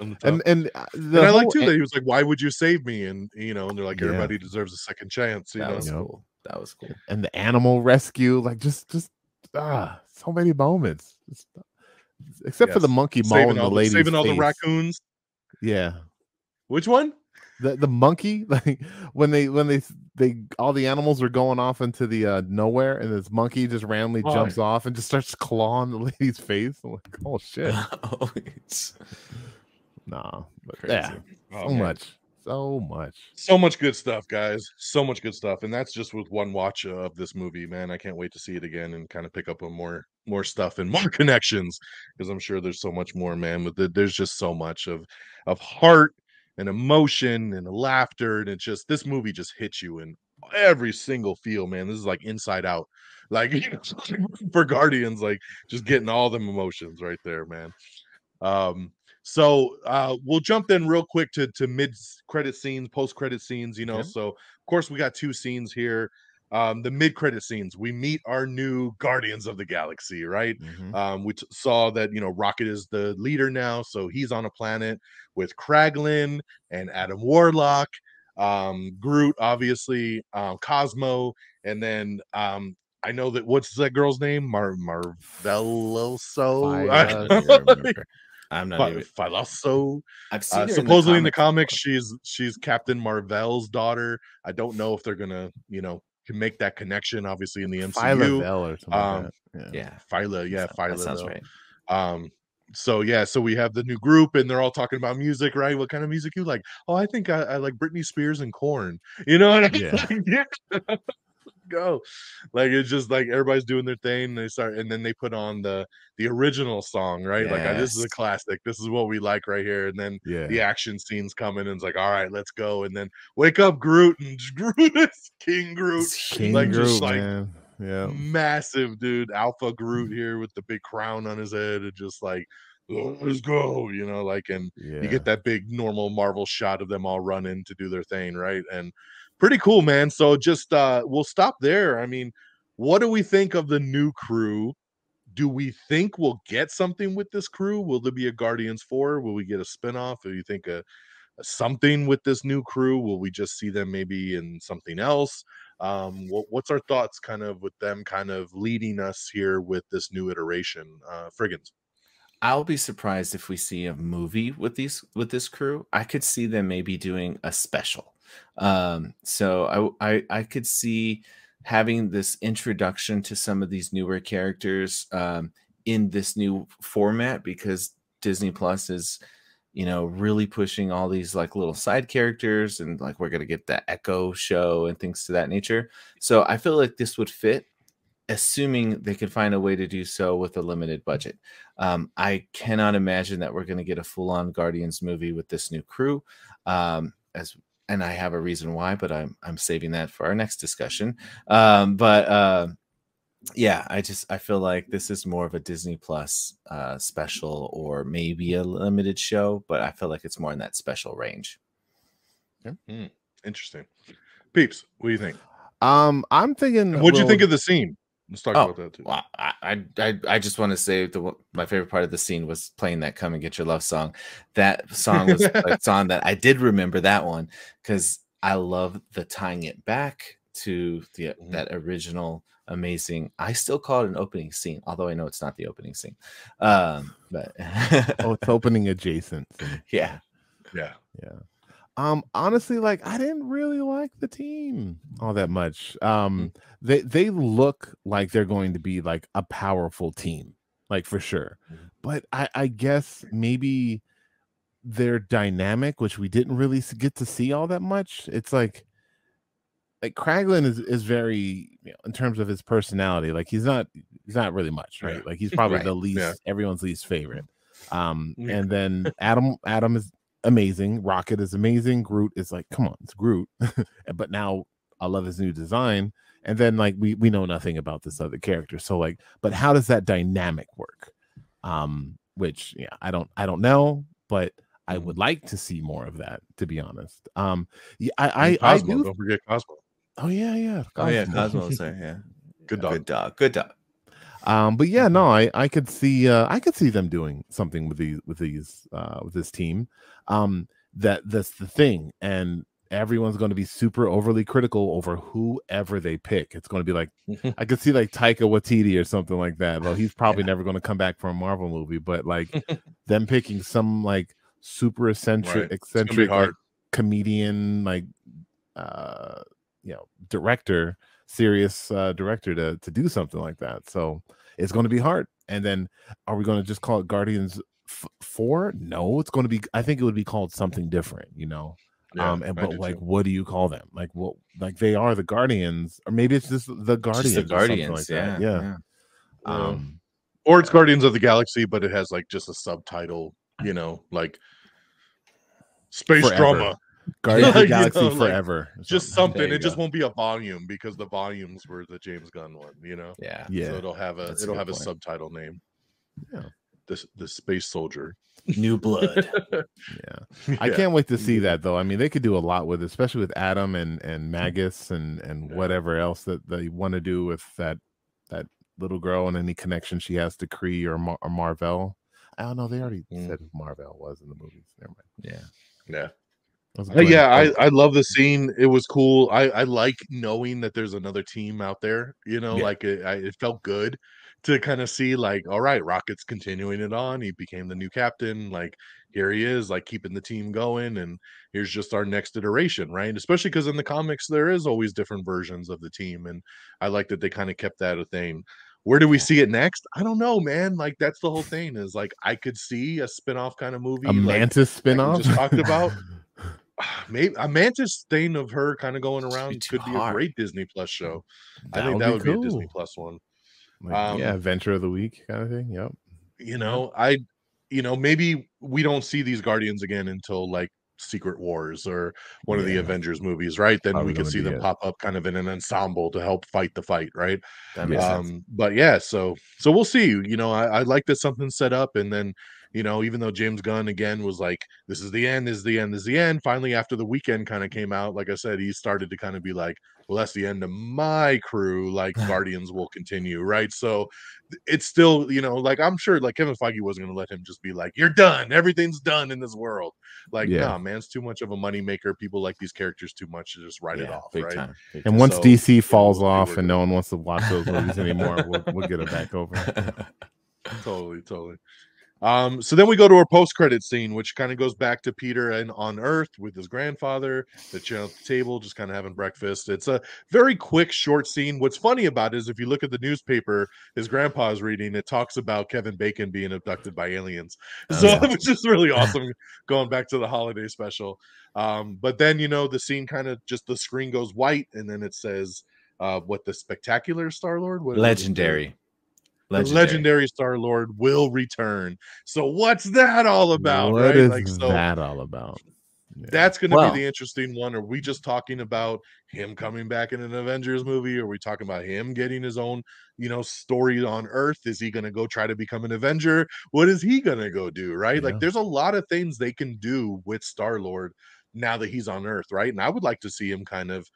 on the top. And and uh, and I like whole too that he was like, "Why would you save me?" And you know, and they're like, Yeah. "Everybody deserves a second chance." You that know, was cool. That was cool. and the animal rescue, like just just ah, so many moments. Just, except for the Yes. monkey saving mauling the all the, lady's saving all the raccoons. Yeah, Which one? the the monkey like when they when they they all the animals are going off into the uh nowhere and this monkey just randomly Oh. jumps off and just starts clawing the lady's face i'm like oh shit oh, it's nah but crazy. yeah Oh, so man. much so much So much good stuff, guys. So much good stuff, and that's just with one watch of this movie, man. I can't wait to see it again and kind of pick up on more more stuff and more connections because I'm sure there's so much more, man. With the, there's just so much of of heart and emotion and laughter, and it's just this movie just hits you in every single feel, man. This is like Inside Out, like you know, for Guardians, like just getting all them emotions right there, man. Um, so uh we'll jump in real quick to to mid credit scenes, post credit scenes, you know. Yeah. So of course we got two scenes here. Um, the mid credit scenes, we meet our new Guardians of the Galaxy, right? Mhm. Um, we t- saw that you know Rocket is the leader now, so he's on a planet with Kraglin and Adam Warlock, um, Groot, obviously, um, Cosmo, and then um, I know that what's that girl's name? Mar Marveloso. I Phyla- don't yeah, I know. remember. I'm not Phy- even Philoso. I've seen Uh, her in supposedly in the comics comics, she's she's Captain Marvel's daughter. I don't know if they're gonna, you know, can make that connection. Obviously in the MCU, Phyla-Vel or something um, like that. yeah Yeah, Phyla, yeah, that- Phyla. that sounds though. right. Um, so yeah, so we have the new group, and they're all talking about music, right? What kind of music you like? Oh, I think I, I like Britney Spears and Korn. You know what I mean? Yeah. Go. Like it's just like everybody's doing their thing. And they start, and then they put on the the original song, right? Like uh, this is a classic. This is what we like right here. And then Yeah. the action scenes coming, and it's like, all right, let's go. And then wake up, Groot, and Groot is King Groot, It's King like, Groot, just like- man. Yeah. massive dude, Alpha Groot here with the big crown on his head, and just like, "Oh, let's go, you know, like, and Yeah. you get that big normal Marvel shot of them all running to do their thing, right? And pretty cool, man. So just uh we'll stop there. I mean, what do we think of the new crew? Do we think we'll get something with this crew? Will there be a Guardians 4? Will we get a spinoff? Do you think a, a something with this new crew? Will we just see them maybe in something else? Um, what, what's our thoughts kind of with them kind of leading us here with this new iteration? Uh Frigginz. I'll be surprised if we see a movie with these with this crew. I could see them maybe doing a special. Um, so I, I I could see having this introduction to some of these newer characters um, in this new format because Disney Plus is, you know, really pushing all these like little side characters and like we're gonna get the Echo show and things to that nature. So I feel like this would fit, assuming they could find a way to do so with a limited budget. Um, I cannot imagine that we're going to get a full-on Guardians movie with this new crew. Um, as and I have a reason why, but I'm I'm saving that for our next discussion. Um, but uh, yeah, I just I feel like this is more of a Disney Plus uh, special or maybe a limited show, but I feel like it's more in that special range. Interesting. Peeps, what do you think? Um, I'm thinking. What'd you think of the scene? Let's talk Oh, about that too. Well, I, I, I, just want to say the my favorite part of the scene was playing that "Come and Get Your Love" song. That song was a song that I did remember that one because I love the tying it back to the Mhm. that original amazing. I still call it an opening scene, although I know it's not the opening scene. Um, but Oh, it's opening adjacent. yeah, Yeah. Yeah. Um, honestly, like I didn't really like the team all that much. Um, they they look like they're going to be like a powerful team, like for sure. Mhm. But I I guess maybe their dynamic, which we didn't really get to see all that much. It's like like Kraglin is is very you know, in terms of his personality, like he's not he's not really much, right? Yeah. Like he's probably Right. the least Yeah. everyone's least favorite. Um, Yeah. and then Adam Adam is amazing. Rocket is amazing. Groot is like, come on, it's Groot. but now I love his new design. And then like we we know nothing about this other character. So like, but how does that dynamic work? Um, which yeah, I don't I don't know, but I would like to see more of that, to be honest. Um, yeah, I I, I do. don't forget Cosmo. Oh yeah, yeah. oh yeah, Cosmo. Cosmo's there. Yeah, Good dog. good dog, good dog. Um, but yeah, no, I I could see uh I could see them doing something with these with these uh with this team. Um, that that's the thing, and everyone's going to be super overly critical over whoever they pick. It's going to be like I could see like Taika Waititi or something like that. Well, he's probably never going to come back for a Marvel movie, but like them picking some like super eccentric, Right. It's gonna be eccentric like, comedian, like uh, you know, director, serious uh, director to to do something like that. So it's going to be hard. And then, are we going to just call it Guardians f- Four? No, it's going to be. I think it would be called something different. You know, Yeah, um, and I but like, too. what do you call them? Like, what? Like they are the Guardians, or maybe it's just the Guardians. Just the Guardians, like yeah, yeah. yeah. Yeah. Um, or it's Guardians of the Galaxy, but it has like just a subtitle, you know, like space Forever. drama, Guardians of the You Galaxy know, forever. or just something. something. There you It just won't be a volume because the volumes were the James Gunn one, you know. yeah. Yeah. So it'll have a That's it'll good have a subtitle name. Yeah. The the space soldier. New blood. yeah. I Yeah. can't wait to see that though. I mean, they could do a lot with, it, especially with Adam and and Magus and and Yeah. whatever else that they want to do with that that little girl and any connection she has to Kree or, Mar- or Marvel. I don't know. They already Mm. said who Marvel was in the movies. Never mind. yeah. Yeah. Uh, yeah, I, I love the scene. It was cool. I, I like knowing that there's another team out there. You know, Yeah. like it, I, it felt good to kind of see, like, all right, Rocket's continuing it on. He became the new captain. Like, here he is, like keeping the team going. And here's just our next iteration, right? Especially because in the comics, there is always different versions of the team. And I like that they kind of kept that a thing. Where do we see it next? I don't know, man. Like, that's the whole thing is like, I could see a spin off kind of movie. a like, Mantis spinoff. just talked about. maybe a mantis thing of her kind of going around could be a great Disney Plus show. I think would that be would be a Disney Plus one. Like, Um, yeah, adventure of the week kind of thing. Yep. You know, I, you know, maybe we don't see these Guardians again until like Secret Wars or one of the Avengers movies, right? Then Probably we could see them it. pop up kind of in an ensemble to help fight the fight, right? That makes sense. Um, but yeah, so so we'll see. You know, I, I like that something's set up, and then you know, even though James Gunn again was like, "This is the end, this is the end, this is the end." Finally, after the weekend kind of came out, like I said, he started to kind of be like, "Well, that's the end of my crew. Like Guardians will continue, right?" So it's still, you know, like I'm sure, like Kevin Feige wasn't going to let him just be like, "You're done, everything's done in this world." Like, Yeah. nah, man, it's too much of a moneymaker. People like these characters too much to just write it off, right? time. And time. once So, DC falls we'll off and no one wants to watch those movies anymore, we'll, we'll get it back over. totally totally um so then we go to our post-credit scene which kind of goes back to peter and on earth with his grandfather the chair at the table just kind of having breakfast. It's a very quick short scene. What's funny about it is if you look at the newspaper his grandpa's reading it talks about kevin bacon being abducted by aliens. Oh, so yeah. it was just really awesome going back to the holiday special. Um but then you know the scene kind of just the screen goes white and then it says uh what the spectacular star lord what what is it? Legendary. the legendary Star Lord will return. So what's that all about? What right? is Like so that all about? Yeah. that's gonna Well- be the interesting one. Are we just talking about him coming back in an Avengers movie? Are we talking about him getting his own, you know, story on Earth? Is he gonna go try to become an Avenger? What is he gonna go do? Right? Yeah. Like there's a lot of things they can do with Star Lord now that he's on Earth, right? And I would like to see him kind of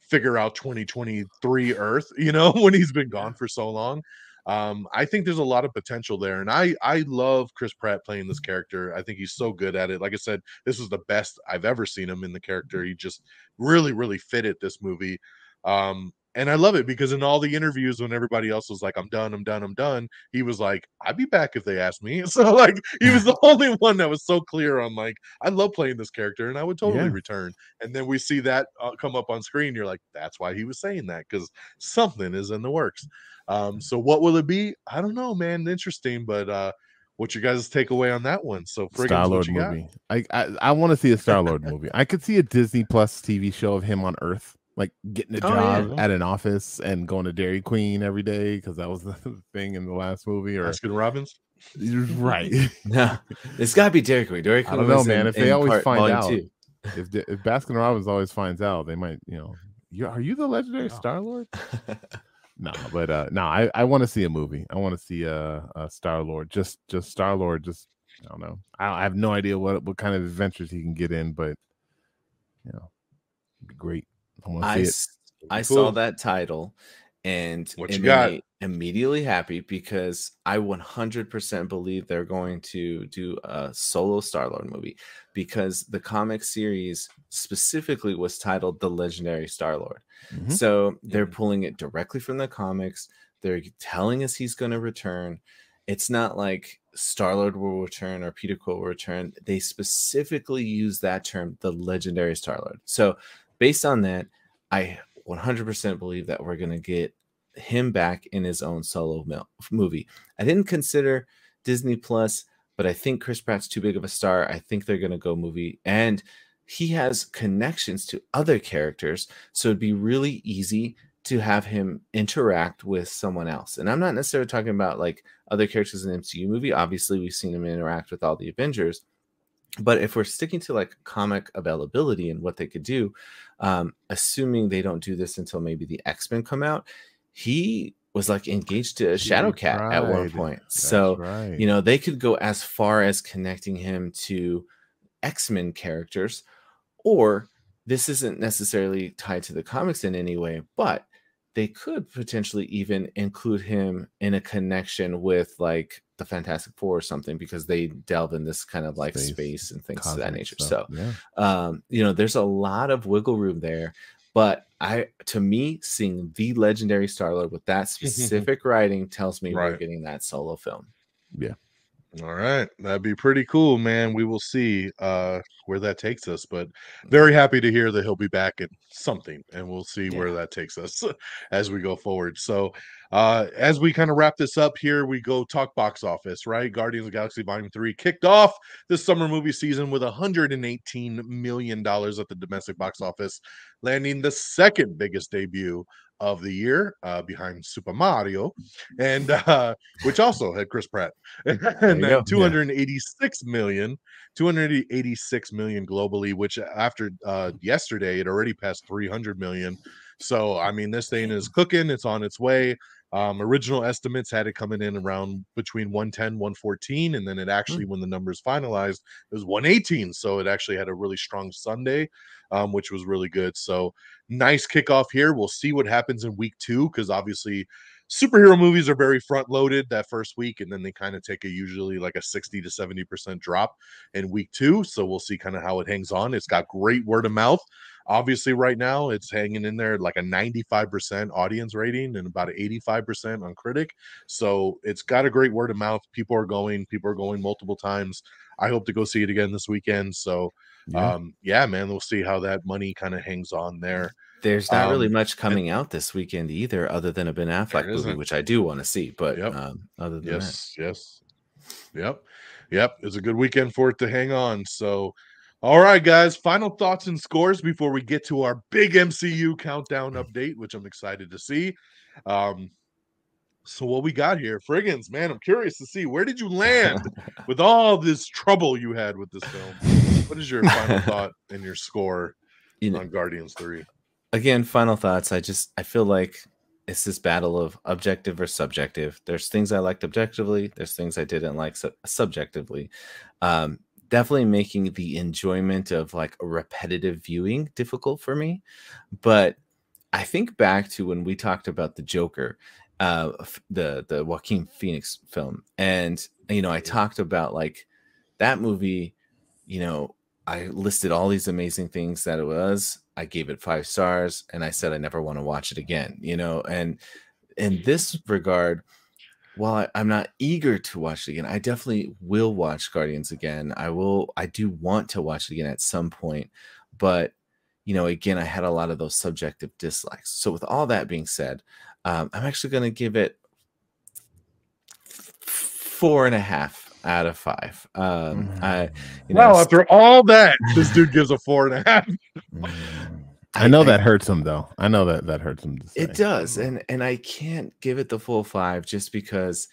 figure out 2023 Earth, you know, when he's been gone for so long. Um, I think there's a lot of potential there, and I I love Chris Pratt playing this character. I think he's so good at it. Like I said, this is the best I've ever seen him in the character. He just really, really fit it this movie. Um, and I love it because in all the interviews, when everybody else was like, I'm done, I'm done, I'm done, he was like, I'd be back if they asked me. So, like, he was the only one that was so clear on, like, I love playing this character and I would totally Yeah. return. And then we see that uh, come up on screen. You're like, that's why he was saying that because something is in the works. Um, so, what will it be? I don't know, man. Interesting, but uh, what's your guys' takeaway on that one? So, Star Lord you got? movie. I I, I want to see a Star Lord movie. I could see a Disney Plus TV show of him on Earth, like getting a Oh, yeah. job at an office and going to Dairy Queen every day because that was the thing in the last movie. Or Baskin Robbins. right, No, it's got to be Dairy Queen. Dairy Queen. I don't know, man. in- If they always part find out, two. if if Baskin Robbins always finds out, they might, you know, you are you the legendary Oh. Star Lord? No, but uh no, I I want to see a movie. I want to see a, a Star Lord. Just just Star Lord. Just I don't know. I, I have no idea what what kind of adventures he can get in, but you know, it'd be great. I I, see it. s- I Cool. saw that title and What you made got? me immediately happy because I 100% believe they're going to do a solo Star Lord movie because the comic series specifically was titled The Legendary Star Lord. Mhm. So they're pulling it directly from the comics. They're telling us he's going to return. It's not like Star Lord will return or Peter Quill will return. They specifically use that term, the legendary Star Lord. So, based on that, I 100% believe that we're going to get him back in his own solo mil- movie. I didn't consider Disney Plus, but I think Chris Pratt's too big of a star. I think they're going to go movie. And he has connections to other characters. So it'd be really easy to have him interact with someone else. And I'm not necessarily talking about like other characters in the MCU movie. Obviously, we've seen him interact with all the Avengers. But if we're sticking to like comic availability and what they could do, um, assuming they don't do this until maybe the X Men come out, he was like engaged to Shadowcat at one point. That's so right. you know they could go as far as connecting him to x-men characters or this isn't necessarily tied to the comics in any way but they could potentially even include him in a connection with like the fantastic four or something because they delve in this kind of like Space, space, and things of that nature stuff, so yeah. um you know there's a lot of wiggle room there but i to me seeing the legendary star lord with that specific writing tells me we're getting that solo film Yeah. All right, that'd be pretty cool, man. We will see uh where that takes us, but very happy to hear that he'll be back at something, and we'll see Yeah. where that takes us as we go forward. So, uh as we kind of wrap this up here, we go talk box office, right? Guardians of the Galaxy Volume 3 kicked off this summer movie season with 118 million dollars at the domestic box office, landing the second biggest debut of the year uh behind Super Mario and uh which also had Chris Pratt. and then go. 286 million, 286 million globally, which after uh yesterday it already passed 300 million. So I mean this thing is cooking, it's on its way. Um, original estimates had it coming in around between 110, 114, and then it actually, when the numbers finalized, it was 118. So it actually had a really strong Sunday, um, which was really good. So nice kickoff here. We'll see what happens in week two because obviously superhero movies are very front loaded that first week and then they kind of take a usually like a 60 to 70 percent drop in week two so we'll see kind of how it hangs on. It's got great word of mouth. Obviously right now it's hanging in there like a 95 percent audience rating and about 85 percent on critic so it's got a great word of mouth. People are going people are going multiple times. I hope to go see it again this weekend so Yeah. um yeah man we'll see how that money kind of hangs on there There's not really Um, much coming out this weekend either, other than a Ben Affleck movie, which I do want to see. But Yep. um, other than Yes, yes. Yep. Yep. It's a good weekend for it to hang on. So, all right, guys, final thoughts and scores before we get to our big MCU countdown update, which I'm excited to see. Um, so what we got here, Frigginz, man, I'm curious to see where did you land with all this trouble you had with this film? What is your final thought and your score you know, on Guardians 3? Again, final thoughts. I just I feel like it's this battle of objective or subjective. There's things I liked objectively. There's things I didn't like sub- subjectively. Um, definitely making the enjoyment of like repetitive viewing difficult for me. But I think back to when we talked about the Joker, uh, the the Joaquin Phoenix film, and you know I talked about like that movie. You know, I listed all these amazing things that it was. I gave it five stars, and I said I never want to watch it again. You know, and in this regard, while I, I'm not eager to watch it again, I definitely will watch Guardians again. I will. I do want to watch it again at some point, but you know, again, I had a lot of those subjective dislikes. So, with all that being said, um, I'm actually going to give it four and a half out of five. Um, I, you know, Wow, after all that, this dude gives a four and a half. I know that hurts him though. I know that that hurts him. To say. It does, and and I can't give it the full five just because,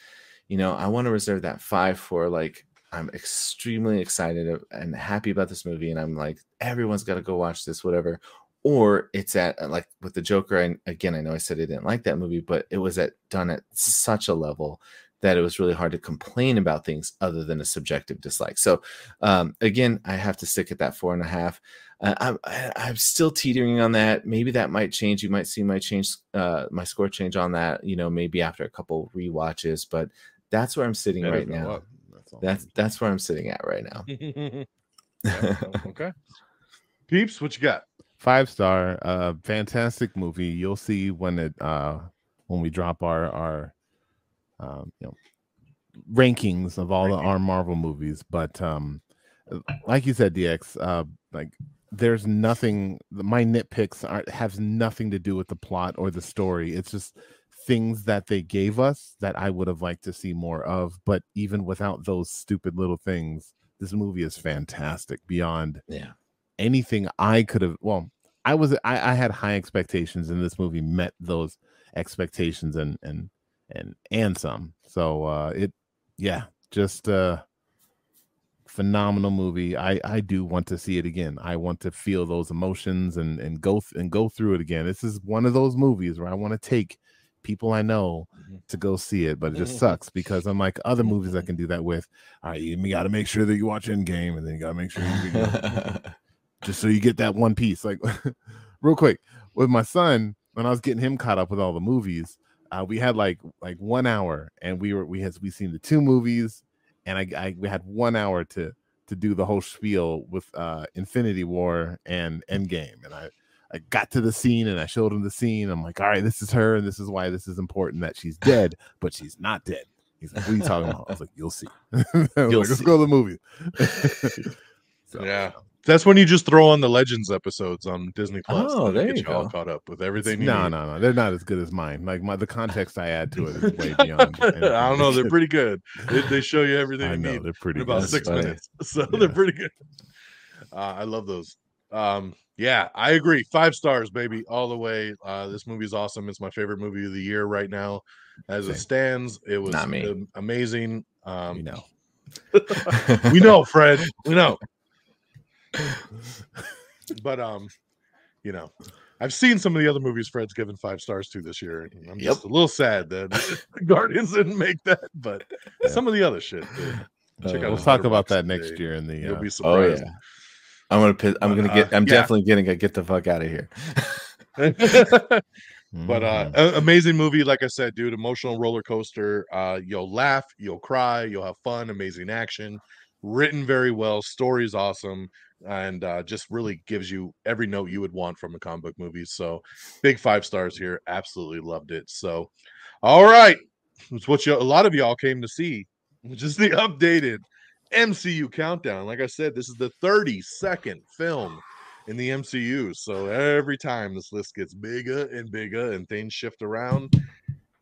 you know, I want to reserve that five for like I'm extremely excited of- and happy about this movie, and I'm like everyone's got to go watch this, whatever. Or it's at uh, like with the Joker, and again, I know I said I didn't like that movie, but it was at done at such a level that it was really hard to complain about things other than a subjective dislike. So, um, again, I have to stick at that four and a half. Uh, I'm I- I'm still teetering on that. Maybe that might change. You might see my change, uh, my score change on that. You know, maybe after a couple rewatches. But that's where I'm sitting That right now. That's. That's that's where I'm sitting at right now. okay. Peeps, what you got? five star uh fantastic movie you'll see when it uh when we drop our our um you know rankings of all the our marvel movies but um like you said dx uh like there's nothing my nitpicks are have nothing to do with the plot or the story it's just things that they gave us that i would have liked to see more of but even without those stupid little things this movie is fantastic beyond yeah. anything I could have. Well, I was I, I had high expectations, and this movie met those expectations and and and and some. So uh it, yeah, just uh phenomenal movie. I I do want to see it again. I want to feel those emotions and and go th- and go through it again. This is one of those movies where I want to take people I know Mhm. to go see it, but it just sucks because unlike other movies I can do that with, all right, you got to make sure that you watch Endgame, and then you got to make sure you, you know, just so you get that one piece. Like, real quick, with my son, when I was getting him caught up with all the movies, uh, we had like like one hour, and we were we had we seen the two movies, and I, I we had one hour to to do the whole spiel with uh Infinity War and Endgame, and I. I got to the scene and I showed him the scene. I'm like, all right, this is her, and this is why this is important that she's dead, but she's not dead. He's like, "What are you talking about?" I was like, "You'll see." I was You'll like, Let's see. go to the movie. So, Yeah. That's when you just throw on the Legends episodes on Disney Plus. Oh, there get you you all caught up with everything. No, no, no. They're not as good as mine. Like my the context I add to it is way beyond. I don't know. they They're pretty good. They, they show you everything I know they're pretty in about six funny. minutes. So Yeah. they're pretty good. Uh, I love those. Um, yeah, I agree. Five stars, baby, all the way. Uh, this movie is awesome. It's my favorite movie of the year right now, as it stands. It was amazing. Um, You know. we know, Fred. We know. But um, you know, I've seen some of the other movies Fred's given five stars to this year. and I'm just a little sad that Guardians didn't make that, but Yeah. some of the other shit. did. Check Uh, out We'll his talk about Letterboxd that next year in the. You'll Uh, be Oh yeah. I'm gonna. piss- I'm gonna Uh, get. I'm yeah. definitely getting to get the fuck out of here. but uh amazing movie like i said dude emotional roller coaster uh you'll laugh you'll cry you'll have fun amazing action written very well story's awesome and uh just really gives you every note you would want from a comic book movie so big five stars here absolutely loved it so all right it's what you a lot of y'all came to see which is the updated mcu countdown like i said this is the 32nd film in the MCU. So every time this list gets bigger and bigger and things shift around,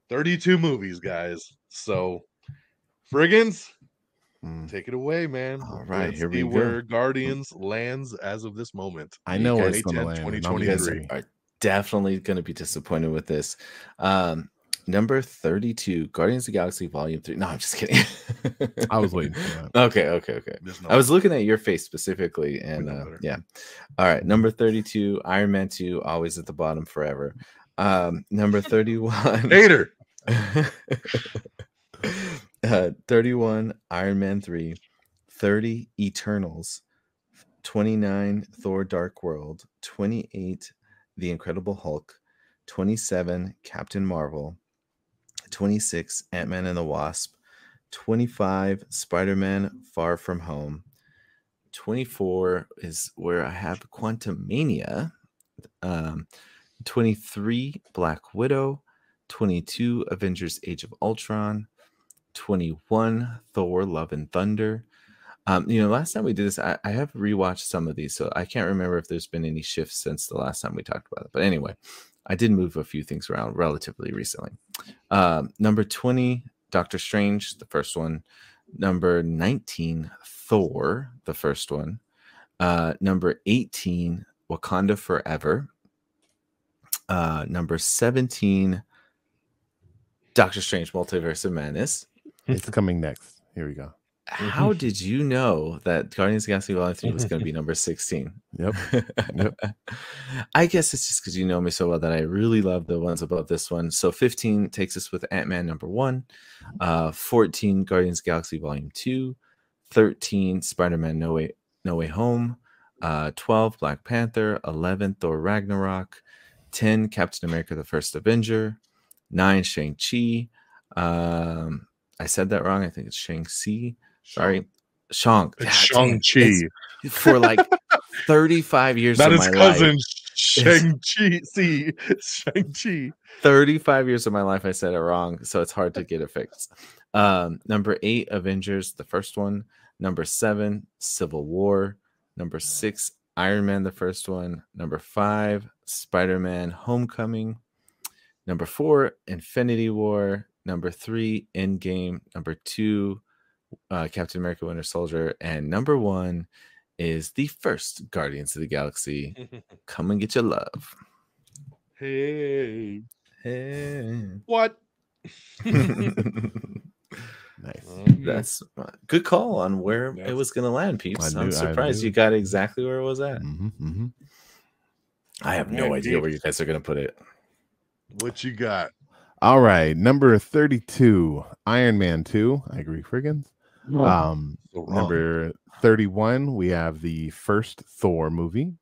32 movies, guys. So Frigginz, Mm. take it away, man. All right, Let's here we see go. where Guardians lands as of this moment. I know where it's going to land. I'm 2023. are definitely going to be disappointed with this. Um, number 32, Guardians of the Galaxy Volume 3. No, I'm just kidding. I was waiting for that. Okay, okay, okay. No I was looking at your face specifically, and uh, yeah. All right, number 32, Iron Man 2, always at the bottom forever. Um, number 31. hater. uh, 31 Iron Man 3, 30 Eternals, 29 Thor Dark World, 28 The Incredible Hulk, 27 Captain Marvel, 26 Ant-Man and the Wasp, 25 Spider-Man Far From Home, 24 is where I have Quantumania, um, 23 Black Widow, 22 Avengers Age of Ultron, 21 Thor Love and Thunder. Um, you know, last time we did this, I, I have rewatched some of these, so I can't remember if there's been any shifts since the last time we talked about it. But anyway, I did move a few things around relatively recently. Um, number 20, Doctor Strange, the first one. Number 19, Thor, the first one. Uh, number 18, Wakanda Forever. Uh, number 17, Doctor Strange Multiverse of Madness. It's coming next. Here we go. How did you know that Guardians of the Galaxy Volume 3 was going to be number 16? Yep. yep. I guess it's just because you know me so well that I really love the ones above this one. So 15 takes us with Ant Man number one, uh, 14 Guardians of the Galaxy Volume 2, 13 Spider Man No Way, no Way Home, uh, 12 Black Panther, 11 Thor Ragnarok, 10 Captain America the First Avenger, 9 Shang-Chi. Um, I said that wrong. I think it's Shang-Chi. Sorry. Shang. It's Shang-Chi. it's- For like 35 years Not of his my cousin, life. Shang-Chi. See, Shang-Chi. 35 years of my life I said it wrong, so it's hard to get it fixed. Um, number eight, Avengers, the first one. Number seven, Civil War. Number six, Iron Man, the first one. Number five, Spider Man Homecoming. Number four, Infinity War. Number three, Endgame. Number two, uh, Captain America Winter Soldier. And number one is the first Guardians of the Galaxy. Come and get your love. hey, Hey. what? Nice. Um, That's good call on where it was going to land, peeps. I I'm surprised you got exactly where it was at. hmm hmm I have Yeah, no idea indeed. where you guys are going to put it. what you got? All right, number thirty-two, Iron Man two. I agree, frigginz. Um, So number thirty-one, we have the first Thor movie.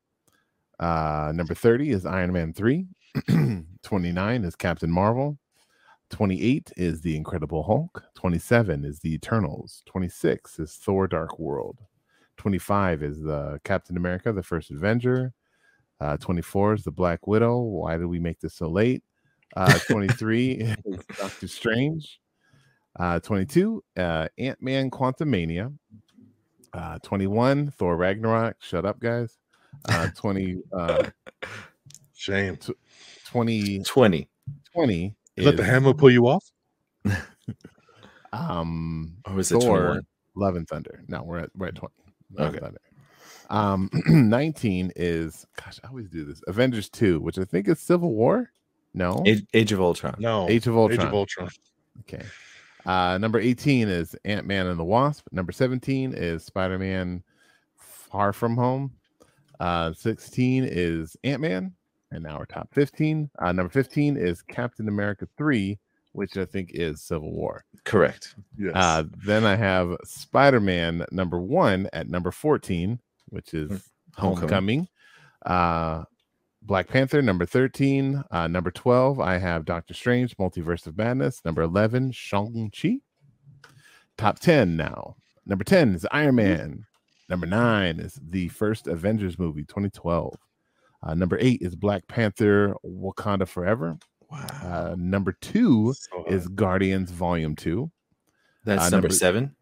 Uh, number thirty is Iron Man three. Twenty-nine is Captain Marvel. Twenty-eight is the Incredible Hulk. Twenty-seven is the Eternals. Twenty-six is Thor: Dark World. Twenty-five is the Captain America: The First Avenger. Uh, 24 is the Black Widow. Why did we make this so late? Uh, 23 is Doctor Strange. Uh, 22, uh, Ant Man Quantumania. Uh, 21, Thor Ragnarok. Shut up, guys. Uh, 20, uh, Shame. 20, 20. 20 Let the is, hammer pull you off. um, Or was it Thor, 21? Love and Thunder. No, we're at we're at 20. Love Okay. Um, 19 is gosh, I always do this. Avengers 2, which I think is Civil War. No, Age, Age of Ultron. No. Age of Ultron. Age of Ultron. Okay. Uh, number 18 is Ant Man and the Wasp. Number 17 is Spider Man Far From Home. Uh, 16 is Ant Man. And now we're top 15. Uh, number 15 is Captain America 3, which I think is Civil War. Correct. Yes. Uh, then I have Spider Man number one at number 14, which is Homecoming. Homecoming. Uh, Black Panther number 13. Uh, number 12, I have Doctor Strange, Multiverse of Madness. Number 11, Shang-Chi. Top 10 now. Number 10 is Iron Man. Number 9 is the first Avengers movie, 2012. Uh, number 8 is Black Panther, Wakanda Forever. Wow. Uh, number 2 So, uh, is Guardians Volume 2. That's uh, number number- seven.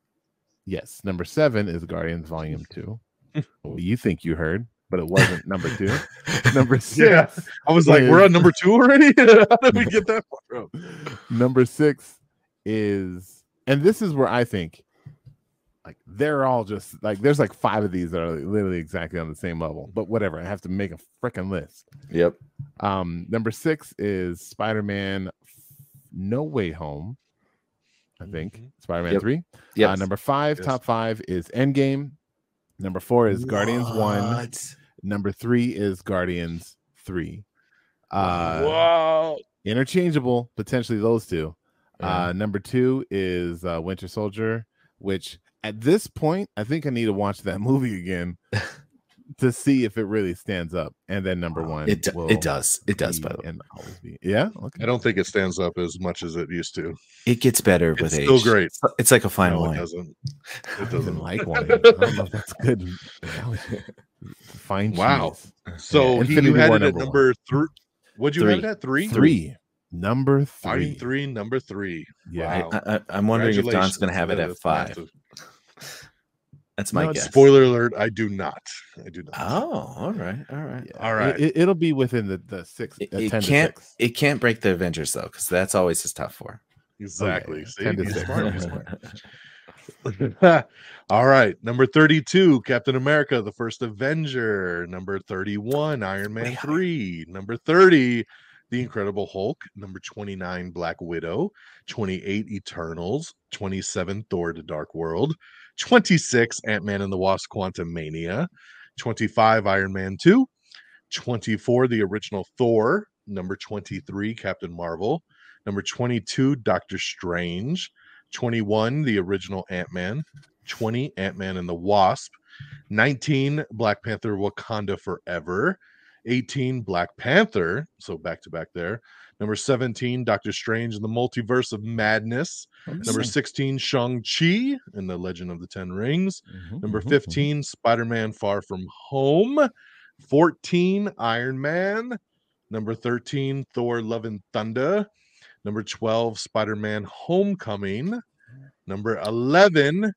Yes, number 7 is Guardians Volume 2. Well, you think you heard, but it wasn't number 2. Number 6 Yeah. I was like, is- we're on number two already? How did we get that far up? number six is and this is where i think like they're all just like there's like five of these that are literally exactly on the same level but whatever i have to make a freaking list Yep. um number six is spider-man no way home i think Mhm. spider-man Yep. 3 Yep. uh, number five Yes. top five is endgame number four is guardians 1 number three is guardians 3 uh wow. interchangeable potentially those two. Yeah. uh number two is uh winter soldier which at this point i think i need to watch that movie again to see if it really stands up and then number one it, do- it does. It does, be by the way. and always be yeah okay I don't think it stands up as much as it used to. It gets better with It's age. still great. It's, it's like a fine No, it wine. doesn't. It don't doesn't. even like wine i don't know if that's good fine Wow. cheese. So he, you had it at number number three. Would you have it at three? three number Volume three three, number three. yeah Wow. I, I, I'm wondering if Don's going to have it at five. massive. That's my No, guess. Spoiler alert, I do not. I do not. Oh, all right, all right. yeah. All right. it, will be within the the six It, uh, it 10 to can't. 6. It can't break the Avengers though, because that's always his top four. Exactly. yeah. See, 10 to he's six. smart, smart. All right. Number 32, Captain America, the first Avenger. Number 31, Iron Man Way 3. Number 30, The Incredible Hulk. Number 29, Black Widow. 28, Eternals. 27, Thor, The Dark World. 26, Ant Man and the Wasp, Quantumania. 25, Iron Man 2. 24, the original Thor. Number 23, Captain Marvel. Number 22, Doctor Strange. 21, the original Ant Man. 20, Ant Man and the Wasp. 19, Black Panther Wakanda Forever. 18, Black Panther. So back to back there. Number 17, Doctor Strange and the Multiverse of Madness. Number 16, Shang-Chi and the Legend of the Ten Rings. Mhm, Number mhm, mhm. 15, Spider Man Far From Home. 14, Iron Man. Number 13, Thor Love and Thunder. Number 12, Spider Man Homecoming. Number 11,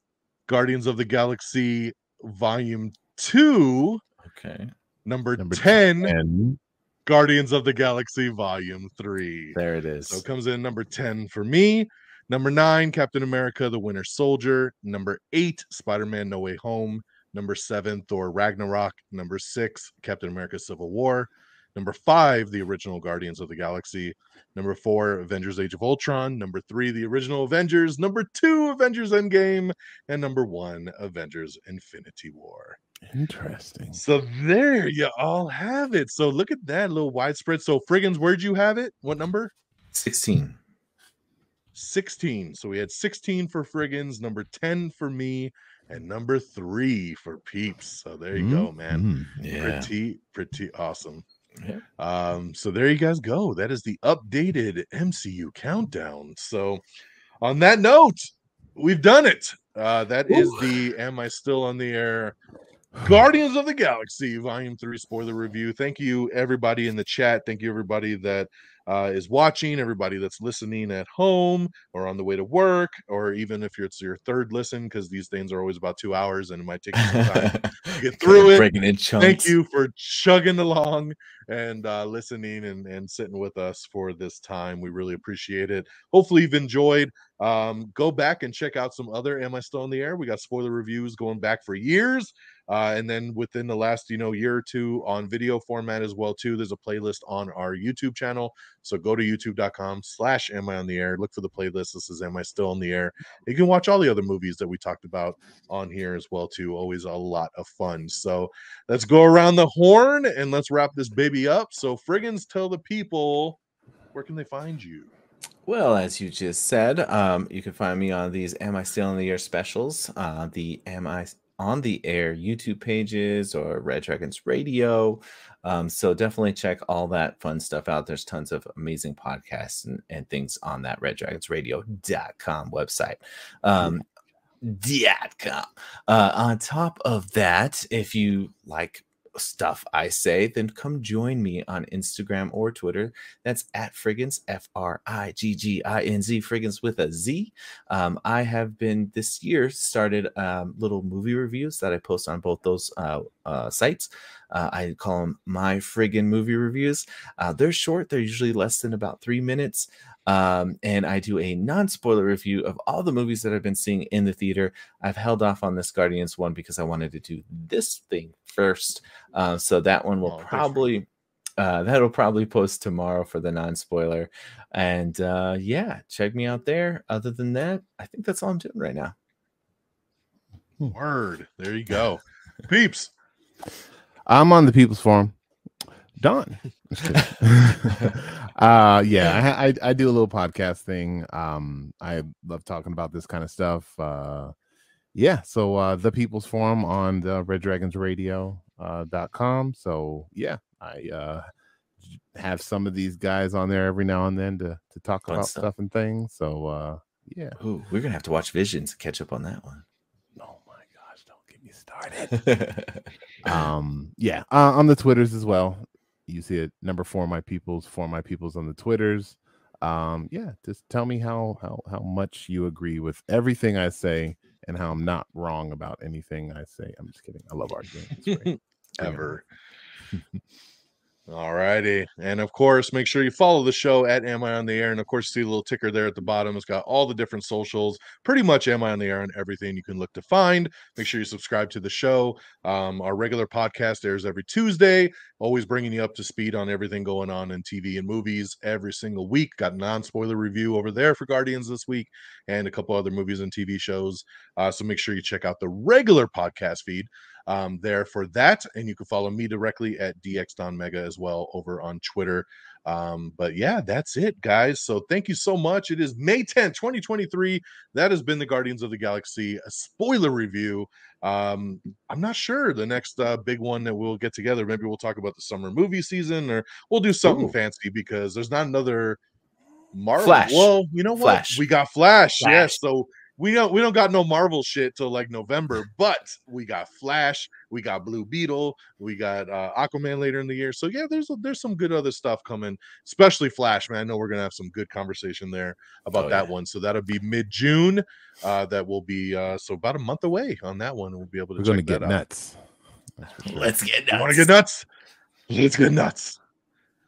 Guardians of the Galaxy Volume 2. Okay, Number, Number 10, And Guardians of the Galaxy Volume 3. there it is. So it comes in number 10 for me. Number nine, Captain America, the Winter Soldier. Number eight, Spider Man No Way Home. Number seven, Thor Ragnarok. Number six, Captain America Civil War. Number five, the original Guardians of the Galaxy. Number four, Avengers Age of Ultron. Number three, the original Avengers. Number two, Avengers Endgame. And number one, Avengers Infinity War. interesting. So there you all have it. So look at that little widespread. So, Frigginz, where'd you have it? What number? Sixteen. 16. So we had 16 for Frigginz, number 10 for me, and number three for Peeps. So there you go, man. Mhm. Yeah. Pretty, pretty awesome. Yeah. Um, so there you guys go. That is the updated MCU countdown. So on that note, we've done it. Uh, that is Ooh. the Am I Still on the Air Guardians of the Galaxy Volume 3 spoiler review. Thank you, everybody in the chat. Thank you, everybody that uh, is watching, everybody that's listening at home or on the way to work, or even if it's your third listen, because these things are always about two hours and it might take you some time to get through it. Breaking in chunks. Thank you for chugging along and uh, listening and, and sitting with us for this time. We really appreciate it. Hopefully, you've enjoyed. Um, go back and check out some other Am I Still in the Air? We got spoiler reviews going back for years. Uh, and then within the last you know year or two on video format as well too there's a playlist on our youtube channel so go to youtube.com slash am i on the air look for the playlist this is am i still on the air you can watch all the other movies that we talked about on here as well too always a lot of fun so let's go around the horn and let's wrap this baby up so frigginz tell the people where can they find you Well, as you just said, um, you can find me on these Am I Still in the Air specials, uh, the Am I on the Air YouTube pages or Red Dragons Radio. Um, so definitely check all that fun stuff out. There's tons of amazing podcasts and, and things on that Red Dragons Radio.com website. Um, dot com. Uh, on top of that, if you like stuff I say, then come join me on Instagram or Twitter. That's at Frigginz, F R I G G I N Z, Frigginz with a Z. Um, I have been this year started um, little movie reviews that I post on both those uh, uh, sites. Uh, I call them my friggin' movie reviews. Uh, they're short, they're usually less than about three minutes. Um, and I do a non spoiler review of all the movies that I've been seeing in the theater. I've held off on this Guardians one because I wanted to do this thing first. Uh, so that one will Oh, probably. Uh, that'll probably post tomorrow for the non spoiler. And uh, yeah, check me out there. Other than that, I think that's all I'm doing right now. word there you go peeps I'm on the People's Forum. Don. Uh yeah, I, I I do a little podcast thing. Um I love talking about this kind of stuff. Uh yeah, so uh the People's Forum on the Red Dragons Radio uh dot com. So yeah, I uh have some of these guys on there every now and then to to talk Fun about stuff. stuff and things. So uh yeah. Ooh, we're gonna have to watch Visions to catch up on that one. Oh my gosh, don't get me started. um yeah uh, on the twitters as well. You see it number four my peoples for my peoples on the twitters. Um yeah just tell me how how how much you agree with everything i say and how i'm not wrong about anything i say. I'm just kidding. I love arguing. It's great. Bring it ever. All righty. And of course, make sure you follow the show at Am I on the Air. And of course, see the little ticker there at the bottom. It's got all the different socials. Pretty much Am I on the Air and everything you can look to find. Make sure you subscribe to the show. Um, our regular podcast airs every Tuesday, always bringing you up to speed on everything going on in TV and movies every single week. Got non spoiler review over there for Guardians this week and a couple other movies and TV shows. Uh, so make sure you check out the regular podcast feed um, there for that. And you can follow me directly at DX Don Mega as well over on Twitter. Um, but yeah, that's it, guys. So thank you so much. It is May 10th, 2023. That has been the Guardians of the Galaxy a spoiler review. Um, I'm not sure the next uh, big one that we'll get together. Maybe we'll talk about the summer movie season or we'll do something Ooh. fancy because there's not another Marvel. Flash. Well, you know what? Flash. We got Flash. Flash. Yes. So we don't we don't got no Marvel shit till like November, but we got Flash, we got Blue Beetle, we got uh, Aquaman later in the year. So yeah, there's there's some good other stuff coming, especially Flash. Man, I know we're gonna have some good conversation there about Oh, that yeah. one. So that'll be mid June. Uh, that will be uh, so about a month away on that one. We'll be able to we're check gonna get out. nuts sure. Let's get nuts. You want to get nuts? Let's get nuts.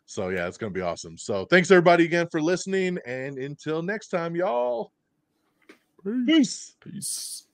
So yeah, it's gonna be awesome. So thanks everybody again for listening, and until next time, y'all. Peace. Peace.